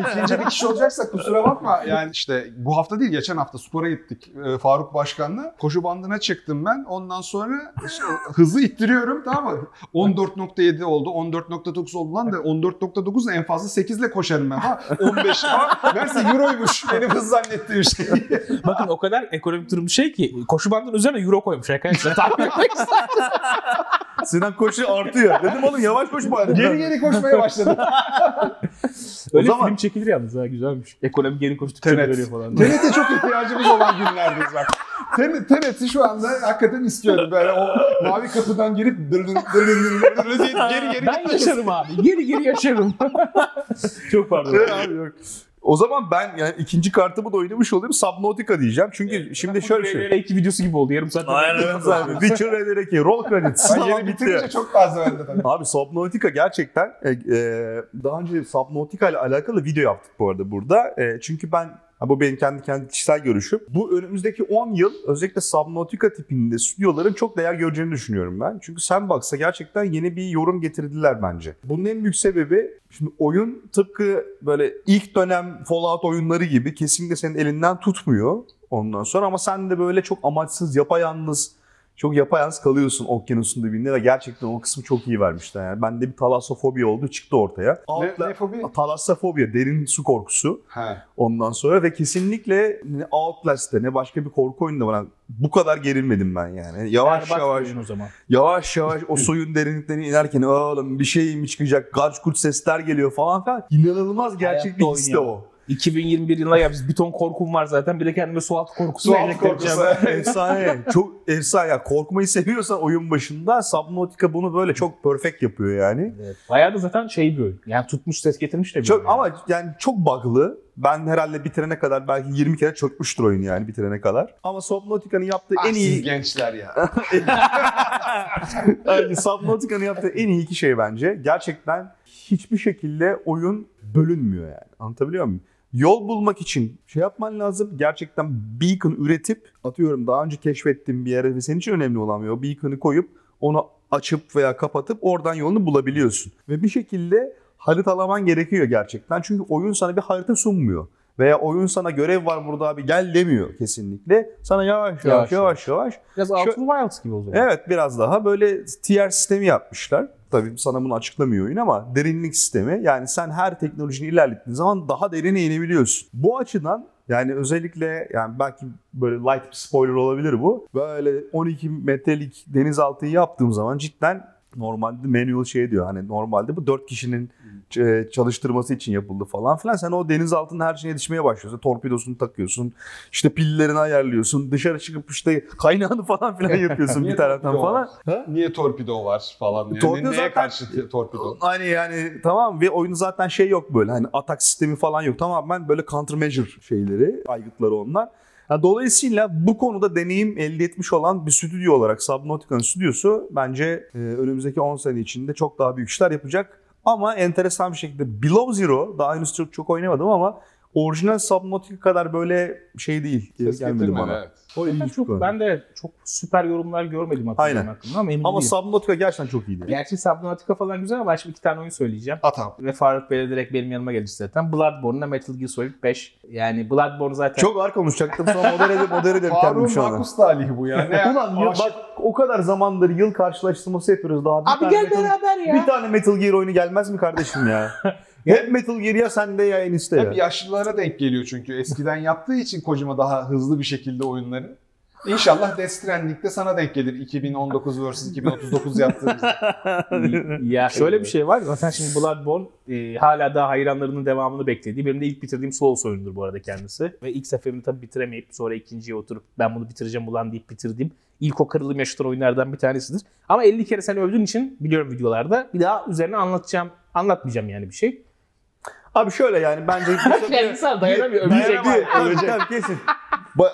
[SPEAKER 1] İkinci bir kişi olacaksa kusura bakma. Yani işte bu hafta değil geçen hafta spora gittik e, Faruk Başkan'la. Koşu bandına çıktım ben. Ondan sonra işte hızı ittiriyorum tamam mı? 14.7 oldu 14.9 oldu lan da 14.9 en fazla 8 ile koşarım ben. Ha 15 ha meğerse euroymuş benim hız zannettiğim şey.
[SPEAKER 2] Bakın o kadar ekonomik durum şey ki koşu bandının üzerine euro koymuş arkadaşlar. Etmek ister.
[SPEAKER 3] Sinan koşu artıyor. Dedim oğlum yavaş koş bari.
[SPEAKER 1] Geri geri koşmaya başladım.
[SPEAKER 2] Öyle
[SPEAKER 3] zaman-
[SPEAKER 2] film çekilir yalnız ha güzelmiş. Ekonomi geri koştukça
[SPEAKER 1] Tenet.
[SPEAKER 2] veriyor falan.
[SPEAKER 1] TRT çok ihtiyacımız olan günlerdeyiz bak. TRT TRT'i şu anda hakikaten istiyorum böyle o mavi kapıdan girip dırın dırın dırın dırın geri geri
[SPEAKER 2] Ben yaşarım abi. Geri geri yaşarım. Çok pardon.
[SPEAKER 3] Evet abi, yok. O zaman ben yani ikinci kartımı da oynamış olayım. Subnautica diyeceğim. Çünkü şimdi şöyle şey.
[SPEAKER 2] iki videosu gibi oldu. Yarım saat.
[SPEAKER 3] Aynen öyle abi. Witcher RDR2 roll credits.
[SPEAKER 1] Ben yeni
[SPEAKER 3] bitti.
[SPEAKER 1] bitirince çok fazla bende tabii.
[SPEAKER 3] Abi Subnautica gerçekten e, e, daha önce Subnautica ile alakalı video yaptık bu arada burada. E, çünkü ben bu benim kendi kendi kişisel görüşüm. Bu önümüzdeki 10 yıl özellikle Subnautica tipinde stüdyoların çok değer göreceğini düşünüyorum ben. Çünkü Sandbox'a gerçekten yeni bir yorum getirdiler bence. Bunun en büyük sebebi şimdi oyun tıpkı böyle ilk dönem Fallout oyunları gibi kesinlikle senin elinden tutmuyor ondan sonra ama sen de böyle çok amaçsız, yapayalnız çok yapayalnız kalıyorsun okyanusun dibinde ve gerçekten o kısmı çok iyi vermişler. Yani bende bir talassofobi oldu çıktı ortaya.
[SPEAKER 1] Ne,
[SPEAKER 3] Outla-
[SPEAKER 1] ne fobi?
[SPEAKER 3] Talassofobi, derin su korkusu
[SPEAKER 1] He.
[SPEAKER 3] ondan sonra ve kesinlikle ne Outlast'te ne başka bir korku oyununda bana bu kadar gerilmedim ben yani. Yavaş yavaş
[SPEAKER 2] o zaman.
[SPEAKER 3] yavaş yavaş o suyun derinliklerine inerken oğlum bir şey mi çıkacak garç kurt sesler geliyor falan filan. İnanılmaz gerçek bir
[SPEAKER 2] Hayatta
[SPEAKER 3] his de
[SPEAKER 2] oynuyor.
[SPEAKER 3] o.
[SPEAKER 2] 2021 yılında ya biz bir ton korkum var zaten. Bir de kendime su altı korkusu
[SPEAKER 1] Su altı
[SPEAKER 2] enjekte
[SPEAKER 1] korkusu.
[SPEAKER 3] efsane. Çok efsane. Ya, korkmayı seviyorsan oyun başında Subnautica bunu böyle çok perfect yapıyor yani.
[SPEAKER 2] Evet. Bayağı da zaten şey bir oyun. Yani tutmuş ses getirmiş de bir
[SPEAKER 3] Çok
[SPEAKER 2] oyun.
[SPEAKER 3] ama yani çok bug'lı. Ben herhalde bitirene kadar belki 20 kere çökmüştür oyun yani bitirene kadar. Ama Subnautica'nın yaptığı
[SPEAKER 1] Ah,
[SPEAKER 3] en
[SPEAKER 1] siz
[SPEAKER 3] iyi
[SPEAKER 1] gençler ya.
[SPEAKER 3] yani Subnautica'nın yaptığı en iyi iki şey bence. Gerçekten hiçbir şekilde oyun bölünmüyor yani. Anlatabiliyor muyum? Yol bulmak için şey yapman lazım. Gerçekten beacon üretip atıyorum daha önce keşfettiğin bir yere ve senin için önemli olan bir o beacon'ı koyup onu açıp veya kapatıp oradan yolunu bulabiliyorsun. Ve bir şekilde haritalaman gerekiyor gerçekten. Çünkü oyun sana bir harita sunmuyor. Veya oyun sana görev var burada abi gel demiyor kesinlikle. Sana yavaş yavaş
[SPEAKER 2] Yavaş
[SPEAKER 3] yavaş yavaş
[SPEAKER 2] Biraz Outer Wilds gibi o zaman.
[SPEAKER 3] Evet biraz daha böyle tier sistemi yapmışlar. Tabii sana bunu açıklamıyor oyun ama derinlik sistemi. Yani sen her teknolojini ilerlettiğin zaman daha derine inebiliyorsun. Bu açıdan yani özellikle yani belki böyle light bir spoiler olabilir bu. Böyle 12 metrelik denizaltıyı yaptığım zaman cidden normalde manual şey diyor hani normalde bu 4 kişinin e, çalıştırması için yapıldı falan filan. Sen o denizaltının her şeyine yetişmeye başlıyorsun. Torpidosunu takıyorsun. işte pillerini ayarlıyorsun. Dışarı çıkıp işte kaynağını falan filan yapıyorsun bir taraftan falan.
[SPEAKER 1] var? Niye torpido var falan yani.
[SPEAKER 3] Torpido
[SPEAKER 1] Neye
[SPEAKER 3] zaten-
[SPEAKER 1] karşı torpido?
[SPEAKER 3] Hani yani tamam ve oyunu zaten şey yok böyle hani atak sistemi falan yok. Tamamen böyle countermeasure şeyleri, aygıtları onlar. Dolayısıyla bu konuda deneyim elde etmiş olan bir stüdyo olarak Subnautica'nın stüdyosu bence e, önümüzdeki 10 sene içinde çok daha büyük işler yapacak. Ama enteresan bir şekilde Below Zero, daha henüz çok, çok oynamadım ama orijinal Subnautica kadar böyle şey değil.
[SPEAKER 1] Ses
[SPEAKER 3] gelmedi bana.
[SPEAKER 1] evet.
[SPEAKER 3] O
[SPEAKER 2] Ben,
[SPEAKER 3] ilginç
[SPEAKER 2] çok,
[SPEAKER 3] konu.
[SPEAKER 2] ben de çok süper yorumlar görmedim hatırlıyorum
[SPEAKER 3] Aynen.
[SPEAKER 2] hakkında ama emin
[SPEAKER 3] Ama
[SPEAKER 2] değilim.
[SPEAKER 3] Subnautica gerçekten çok iyiydi.
[SPEAKER 2] Gerçi Subnautica falan güzel ama ben şimdi iki tane oyun söyleyeceğim.
[SPEAKER 1] Atam.
[SPEAKER 2] Ve Faruk Bey de direkt benim yanıma gelecek zaten. Bloodborne'la Metal Gear Solid 5. Yani Bloodborne zaten...
[SPEAKER 3] Çok ağır konuşacaktım sonra modere edip modere edip kendim
[SPEAKER 1] Faruk
[SPEAKER 3] şu an.
[SPEAKER 1] Makus talihi bu ya. Ne
[SPEAKER 3] Ulan ya bak o kadar zamandır yıl karşılaştırması yapıyoruz daha. Bir
[SPEAKER 2] Abi gel
[SPEAKER 3] Metal-
[SPEAKER 2] beraber ya.
[SPEAKER 3] Bir tane Metal Gear oyunu gelmez mi kardeşim ya? Hep Metal Gear ya sende ya Enis'te
[SPEAKER 1] Hep
[SPEAKER 3] ya.
[SPEAKER 1] yaşlılara denk geliyor çünkü. Eskiden yaptığı için Kojima daha hızlı bir şekilde oyunları. İnşallah Death Stranding'de sana denk gelir 2019 vs 2039 yaptığımızda.
[SPEAKER 2] ya şöyle bir şey var. Zaten şimdi Bloodborne e, hala daha hayranlarının devamını beklediği. Benim de ilk bitirdiğim Souls oyunudur bu arada kendisi. Ve ilk seferini tabii bitiremeyip sonra ikinciye oturup ben bunu bitireceğim ulan deyip bitirdiğim ilk o kırılım yaşatan oyunlardan bir tanesidir. Ama 50 kere sen övdüğün için biliyorum videolarda bir daha üzerine anlatacağım anlatmayacağım yani bir şey.
[SPEAKER 3] Abi şöyle yani bence...
[SPEAKER 2] İnsan dayanamıyor. övecek.
[SPEAKER 3] Dayanamıyor. Tabii, kesin.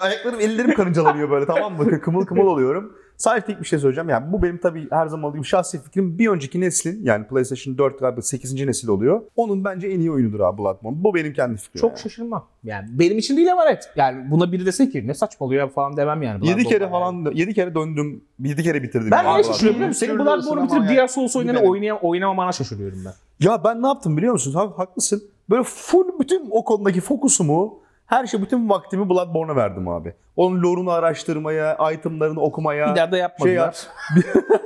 [SPEAKER 3] Ayaklarım, ellerim karıncalanıyor böyle tamam mı? Kımıl kımıl oluyorum. Sadece tek bir şey söyleyeceğim. Yani bu benim tabii her zaman olduğum şahsi fikrim. Bir önceki neslin yani PlayStation 4 galiba 8. nesil oluyor. Onun bence en iyi oyunudur abi Bloodborne. Bu benim kendi fikrim.
[SPEAKER 2] Çok
[SPEAKER 3] yani.
[SPEAKER 2] şaşırmam. Yani benim için değil ama evet. Yani buna biri dese ki ne saçmalıyor ya falan demem yani.
[SPEAKER 3] 7
[SPEAKER 2] Bloodborne
[SPEAKER 3] kere
[SPEAKER 2] yani.
[SPEAKER 3] falan 7 kere döndüm. 7 kere bitirdim.
[SPEAKER 2] Ben
[SPEAKER 3] yani
[SPEAKER 2] neye şaşırıyorum biliyor musun? Senin Bloodborne'u bitirip
[SPEAKER 1] ama
[SPEAKER 2] diğer
[SPEAKER 1] yani
[SPEAKER 2] Souls oyunlarını
[SPEAKER 1] benim.
[SPEAKER 2] oynayam oynamamana şaşırıyorum ben.
[SPEAKER 3] Ya ben ne yaptım biliyor musun? Abi haklısın. Böyle full bütün o konudaki fokusumu, her şey bütün vaktimi Bloodborne'a verdim abi. Onun lore'unu araştırmaya, itemlarını okumaya.
[SPEAKER 2] Da yapmadılar.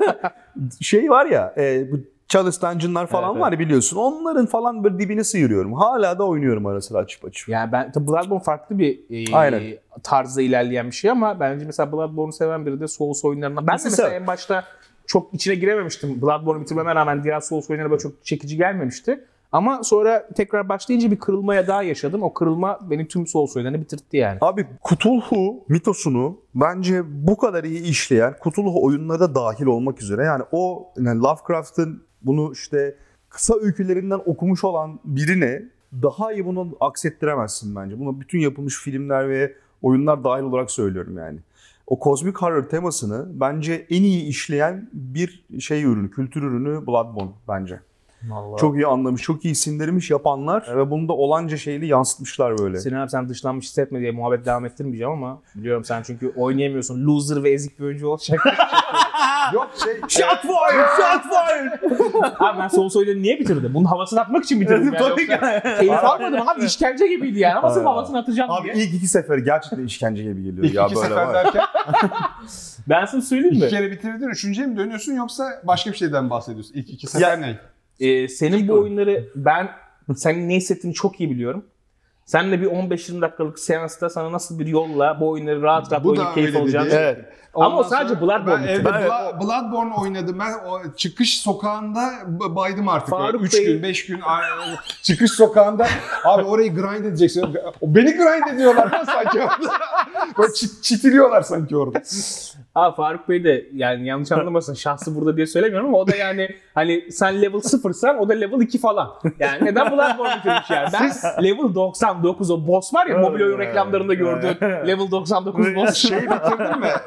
[SPEAKER 3] şey var ya, e, bu Chalice Dungeon'lar falan
[SPEAKER 2] Evet,
[SPEAKER 3] var ya biliyorsun. Onların falan böyle dibini sıyırıyorum. Hala da oynuyorum ara sıra açıp açıp.
[SPEAKER 2] Yani ben tabii Bloodborne farklı bir e,
[SPEAKER 3] Aynen.
[SPEAKER 2] tarzda ilerleyen bir şey ama bence mesela Bloodborne'u seven biri de Souls oyunlarından. Ben de
[SPEAKER 3] Mesela-
[SPEAKER 2] mesela en başta çok içine girememiştim. Bloodborne'u bitirmeme rağmen diğer Souls oyunları böyle çok çekici gelmemişti. Ama sonra tekrar başlayınca bir kırılmaya daha yaşadım. O kırılma beni tüm Souls oyunlarını bitirtti yani.
[SPEAKER 3] Abi Cthulhu mitosunu bence bu kadar iyi işleyen Cthulhu oyunlara da dahil olmak üzere yani o yani Lovecraft'ın bunu işte kısa öykülerinden okumuş olan birine daha iyi bunu aksettiremezsin bence. Buna bütün yapılmış filmler ve oyunlar dahil olarak söylüyorum yani. O kozmik horror temasını bence en iyi işleyen bir şey ürünü, kültür ürünü Bloodborne bence.
[SPEAKER 2] Vallahi.
[SPEAKER 3] Çok iyi anlamış, çok iyi sindirmiş yapanlar ve bunu da olanca şeyli yansıtmışlar böyle.
[SPEAKER 2] Sinan abi sen dışlanmış hissetme diye muhabbet devam ettirmeyeceğim ama biliyorum sen çünkü oynayamıyorsun. Loser ve ezik bir oyuncu olacak.
[SPEAKER 1] Yok şey...
[SPEAKER 3] Shot fire! Shot fire!
[SPEAKER 2] abi ben Souls oyununu niye bitirdim? Bunun havasını atmak için bitirdim yani.
[SPEAKER 3] Tabii ki.
[SPEAKER 2] Yoksa Keyif almadım abi işkence gibiydi yani ama sırf havasını atacağım
[SPEAKER 3] Abi
[SPEAKER 2] diye.
[SPEAKER 3] ilk iki seferi gerçekten işkence gibi geliyor
[SPEAKER 1] İlk
[SPEAKER 3] ya
[SPEAKER 1] iki
[SPEAKER 3] böyle
[SPEAKER 1] sefer
[SPEAKER 3] var.
[SPEAKER 1] derken
[SPEAKER 2] Ben sana söyleyeyim
[SPEAKER 1] iki
[SPEAKER 2] mi?
[SPEAKER 1] kere bitirdin, üçüncüye mi dönüyorsun yoksa başka bir şeyden bahsediyorsun? İlk iki sefer
[SPEAKER 3] Ya-
[SPEAKER 1] ne?
[SPEAKER 2] Ee, senin bu
[SPEAKER 3] oyun.
[SPEAKER 2] oyunları ben senin ne hissettiğini çok iyi biliyorum. Seninle bir 15-20 dakikalık seansta sana nasıl bir yolla bu oyunları rahat rahat
[SPEAKER 1] Bu
[SPEAKER 2] oynayıp keyif alacağını
[SPEAKER 1] dedi.
[SPEAKER 3] Evet.
[SPEAKER 2] Ama o
[SPEAKER 1] Ondan
[SPEAKER 2] sadece Bloodborne
[SPEAKER 1] Ben
[SPEAKER 2] bitirdi.
[SPEAKER 1] Bla- Bloodborne oynadım. Ben o çıkış sokağında baydım artık.
[SPEAKER 2] Faruk
[SPEAKER 1] 3
[SPEAKER 2] Bey-
[SPEAKER 1] gün, 5 gün çıkış sokağında abi orayı grind edeceksin. Beni grind ediyorlar lan sanki orada. Böyle çit, çitiliyorlar sanki orada.
[SPEAKER 2] Aa Faruk Bey de yani yanlış anlamasın şahsı burada diye söylemiyorum ama o da yani hani sen level 0'san o da level 2 falan. Yani neden Bloodborne bitirmiş yani? Ben level 99 o boss var ya mobil oyun reklamlarında gördüğün level 99 boss.
[SPEAKER 1] Şey bitirdin mi?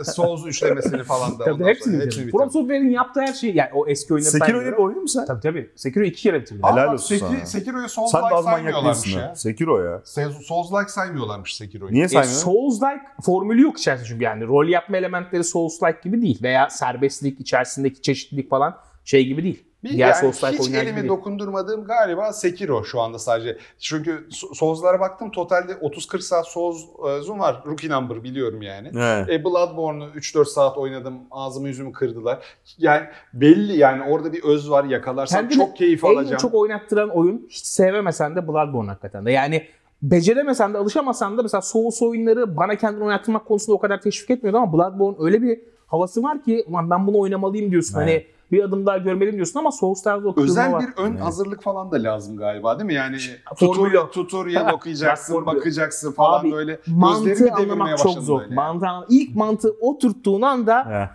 [SPEAKER 1] Ee, Souls üçlemesini falan da.
[SPEAKER 2] Tabii hepsini bitirdim. From Software'in yaptığı her şey yani o eski oyunları saymıyorum.
[SPEAKER 3] bir oyun mu sen?
[SPEAKER 2] Tabii tabii. Sekiro'yu iki kere bitirdim.
[SPEAKER 3] Helal olsun
[SPEAKER 1] Seki-
[SPEAKER 3] sana.
[SPEAKER 1] Sekiro'yu
[SPEAKER 3] Sen de
[SPEAKER 1] Souls-like
[SPEAKER 3] az manyak
[SPEAKER 1] saymıyorlarmış
[SPEAKER 3] değilsin
[SPEAKER 1] ya.
[SPEAKER 3] Sekiro ya.
[SPEAKER 1] Souls-like saymıyorlarmış Sekiro'yu.
[SPEAKER 3] Niye
[SPEAKER 2] E,
[SPEAKER 3] saymıyorsun?
[SPEAKER 2] Souls-like formülü yok içerisinde çünkü yani rol yapma elementleri Souls-like gibi değil veya serbestlik içerisindeki çeşitlilik falan şey gibi değil.
[SPEAKER 1] Bir
[SPEAKER 2] Diğer
[SPEAKER 1] yani
[SPEAKER 2] Souls-like
[SPEAKER 1] hiç
[SPEAKER 2] gibi
[SPEAKER 1] elimi
[SPEAKER 2] değil.
[SPEAKER 1] dokundurmadığım galiba Sekiro şu anda sadece. Çünkü So- Souls'lara baktım totalde 30-40 saat Souls'um var. Rookie number biliyorum yani.
[SPEAKER 3] He.
[SPEAKER 1] E Bloodborne'u 3-4 saat oynadım. Ağzımı yüzümü kırdılar. Yani belli yani orada bir öz var yakalarsam
[SPEAKER 2] Kendini
[SPEAKER 1] çok keyif
[SPEAKER 2] en
[SPEAKER 1] alacağım.
[SPEAKER 2] çok oynattıran oyun hiç sevemesen de Bloodborne hakikaten de. Yani beceremesen de alışamasan da mesela Souls oyunları bana kendini oynattırmak konusunda o kadar teşvik etmiyordu ama Bloodborne öyle bir havası var ki ulan ben bunu oynamalıyım diyorsun.
[SPEAKER 3] Evet.
[SPEAKER 2] Hani bir adım daha görmeliyim diyorsun ama Souls'larda o kırılma
[SPEAKER 1] Özel
[SPEAKER 2] var.
[SPEAKER 1] bir ön
[SPEAKER 3] Evet.
[SPEAKER 1] hazırlık falan da lazım galiba değil mi? Yani
[SPEAKER 2] formül
[SPEAKER 1] tutorial, tutorial okuyacaksın, bakacaksın falan
[SPEAKER 2] Abi,
[SPEAKER 1] böyle.
[SPEAKER 2] Mantığı anlamak çok zor.
[SPEAKER 1] böyle.
[SPEAKER 2] Mantığı İlk mantığı oturttuğun anda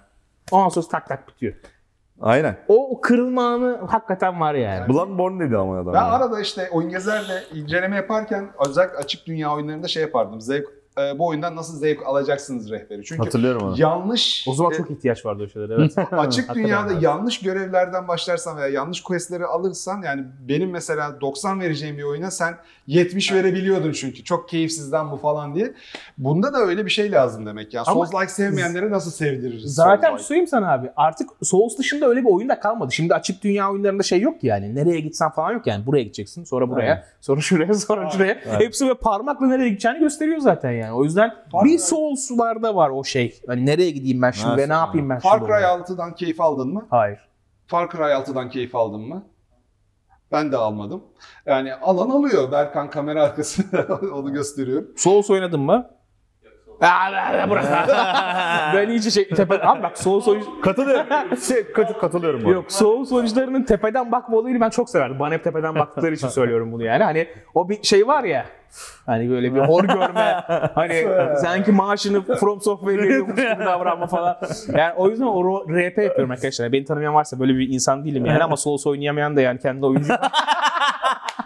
[SPEAKER 2] ondan sonra tak tak bitiyor.
[SPEAKER 3] Aynen.
[SPEAKER 2] O, kırılma anı hakikaten var yani.
[SPEAKER 3] Bloodborne dedi ama adam.
[SPEAKER 1] Ben
[SPEAKER 3] ya.
[SPEAKER 1] arada işte oyun gezerle inceleme yaparken özellikle açık dünya oyunlarında şey yapardım. Zevk e, bu oyundan nasıl zevk alacaksınız rehberi. Çünkü
[SPEAKER 3] Hatırlıyorum onu.
[SPEAKER 1] yanlış
[SPEAKER 2] O zaman
[SPEAKER 1] e,
[SPEAKER 2] çok ihtiyaç vardı o şeylere. Evet.
[SPEAKER 1] açık dünyada yanlış görevlerden başlarsan veya yanlış questleri alırsan yani benim mesela 90 vereceğim bir oyuna sen 70 verebiliyordun çünkü çok keyifsizden bu falan diye. Bunda da öyle bir şey lazım demek ya.
[SPEAKER 2] Ama-
[SPEAKER 1] Souls-like sevmeyenlere nasıl sevdiririz?
[SPEAKER 2] Zaten
[SPEAKER 1] Souls-like?
[SPEAKER 2] söyleyeyim sana abi. Artık Souls dışında öyle bir oyun da kalmadı. Şimdi açık dünya oyunlarında şey yok yani. Nereye gitsen falan yok yani. Buraya gideceksin, sonra buraya,
[SPEAKER 3] Aynen.
[SPEAKER 2] sonra şuraya, sonra şuraya. Hepsi böyle parmakla nereye gideceğini gösteriyor zaten yani. O yüzden bir Souls'larda var o şey. Hani nereye gideyim ben şimdi ve ne yapayım ben
[SPEAKER 1] Far
[SPEAKER 2] şimdi?
[SPEAKER 1] Cry 6'dan keyif aldın mı?
[SPEAKER 2] Hayır.
[SPEAKER 1] Far Cry 6'dan keyif aldın mı? Ben de almadım. Yani alan alıyor. Berkan kamera arkası onu gösteriyor.
[SPEAKER 2] Souls oynadın mı? Bırak. ben iyice şey tepe... Abi bak Souls oyun...
[SPEAKER 3] Katılıyorum. şey, kat- katılıyorum bu.
[SPEAKER 2] Yok Souls oyuncularının tepeden bakma olayını ben çok severdim. Bana hep tepeden baktıkları için söylüyorum bunu yani. Hani o bir şey var ya. Hani böyle bir hor görme. hani sanki maaşını From Software veriyormuş gibi davranma falan. Yani o yüzden o RP yapıyorum arkadaşlar. Beni tanımayan varsa böyle bir insan değilim yani ama Souls oynayamayan da yani kendi oyuncu.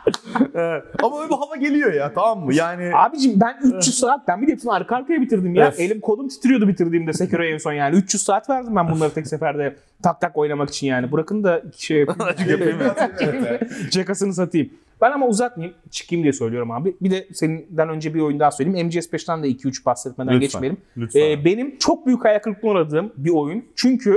[SPEAKER 3] Evet. Ama öyle bir hava geliyor ya tamam mı? Yani
[SPEAKER 2] Abicim ben 300 saat ben bir de hepsini arka arkaya bitirdim ya.
[SPEAKER 3] Evet.
[SPEAKER 2] Elim kolum titriyordu bitirdiğimde Sekiro'ya en son yani. 300 saat verdim ben bunları tek seferde tak tak oynamak için yani. Bırakın da şey yapayım. Cekasını satayım. Ben ama uzatmayayım. Çıkayım diye söylüyorum abi. Bir de senden önce bir oyun daha söyleyeyim. MGS5'ten de 2-3 bahsetmeden
[SPEAKER 3] Lütfen.
[SPEAKER 2] geçmeyelim.
[SPEAKER 3] Lütfen.
[SPEAKER 2] Ee, benim çok büyük hayal kırıklığına uğradığım bir oyun. Çünkü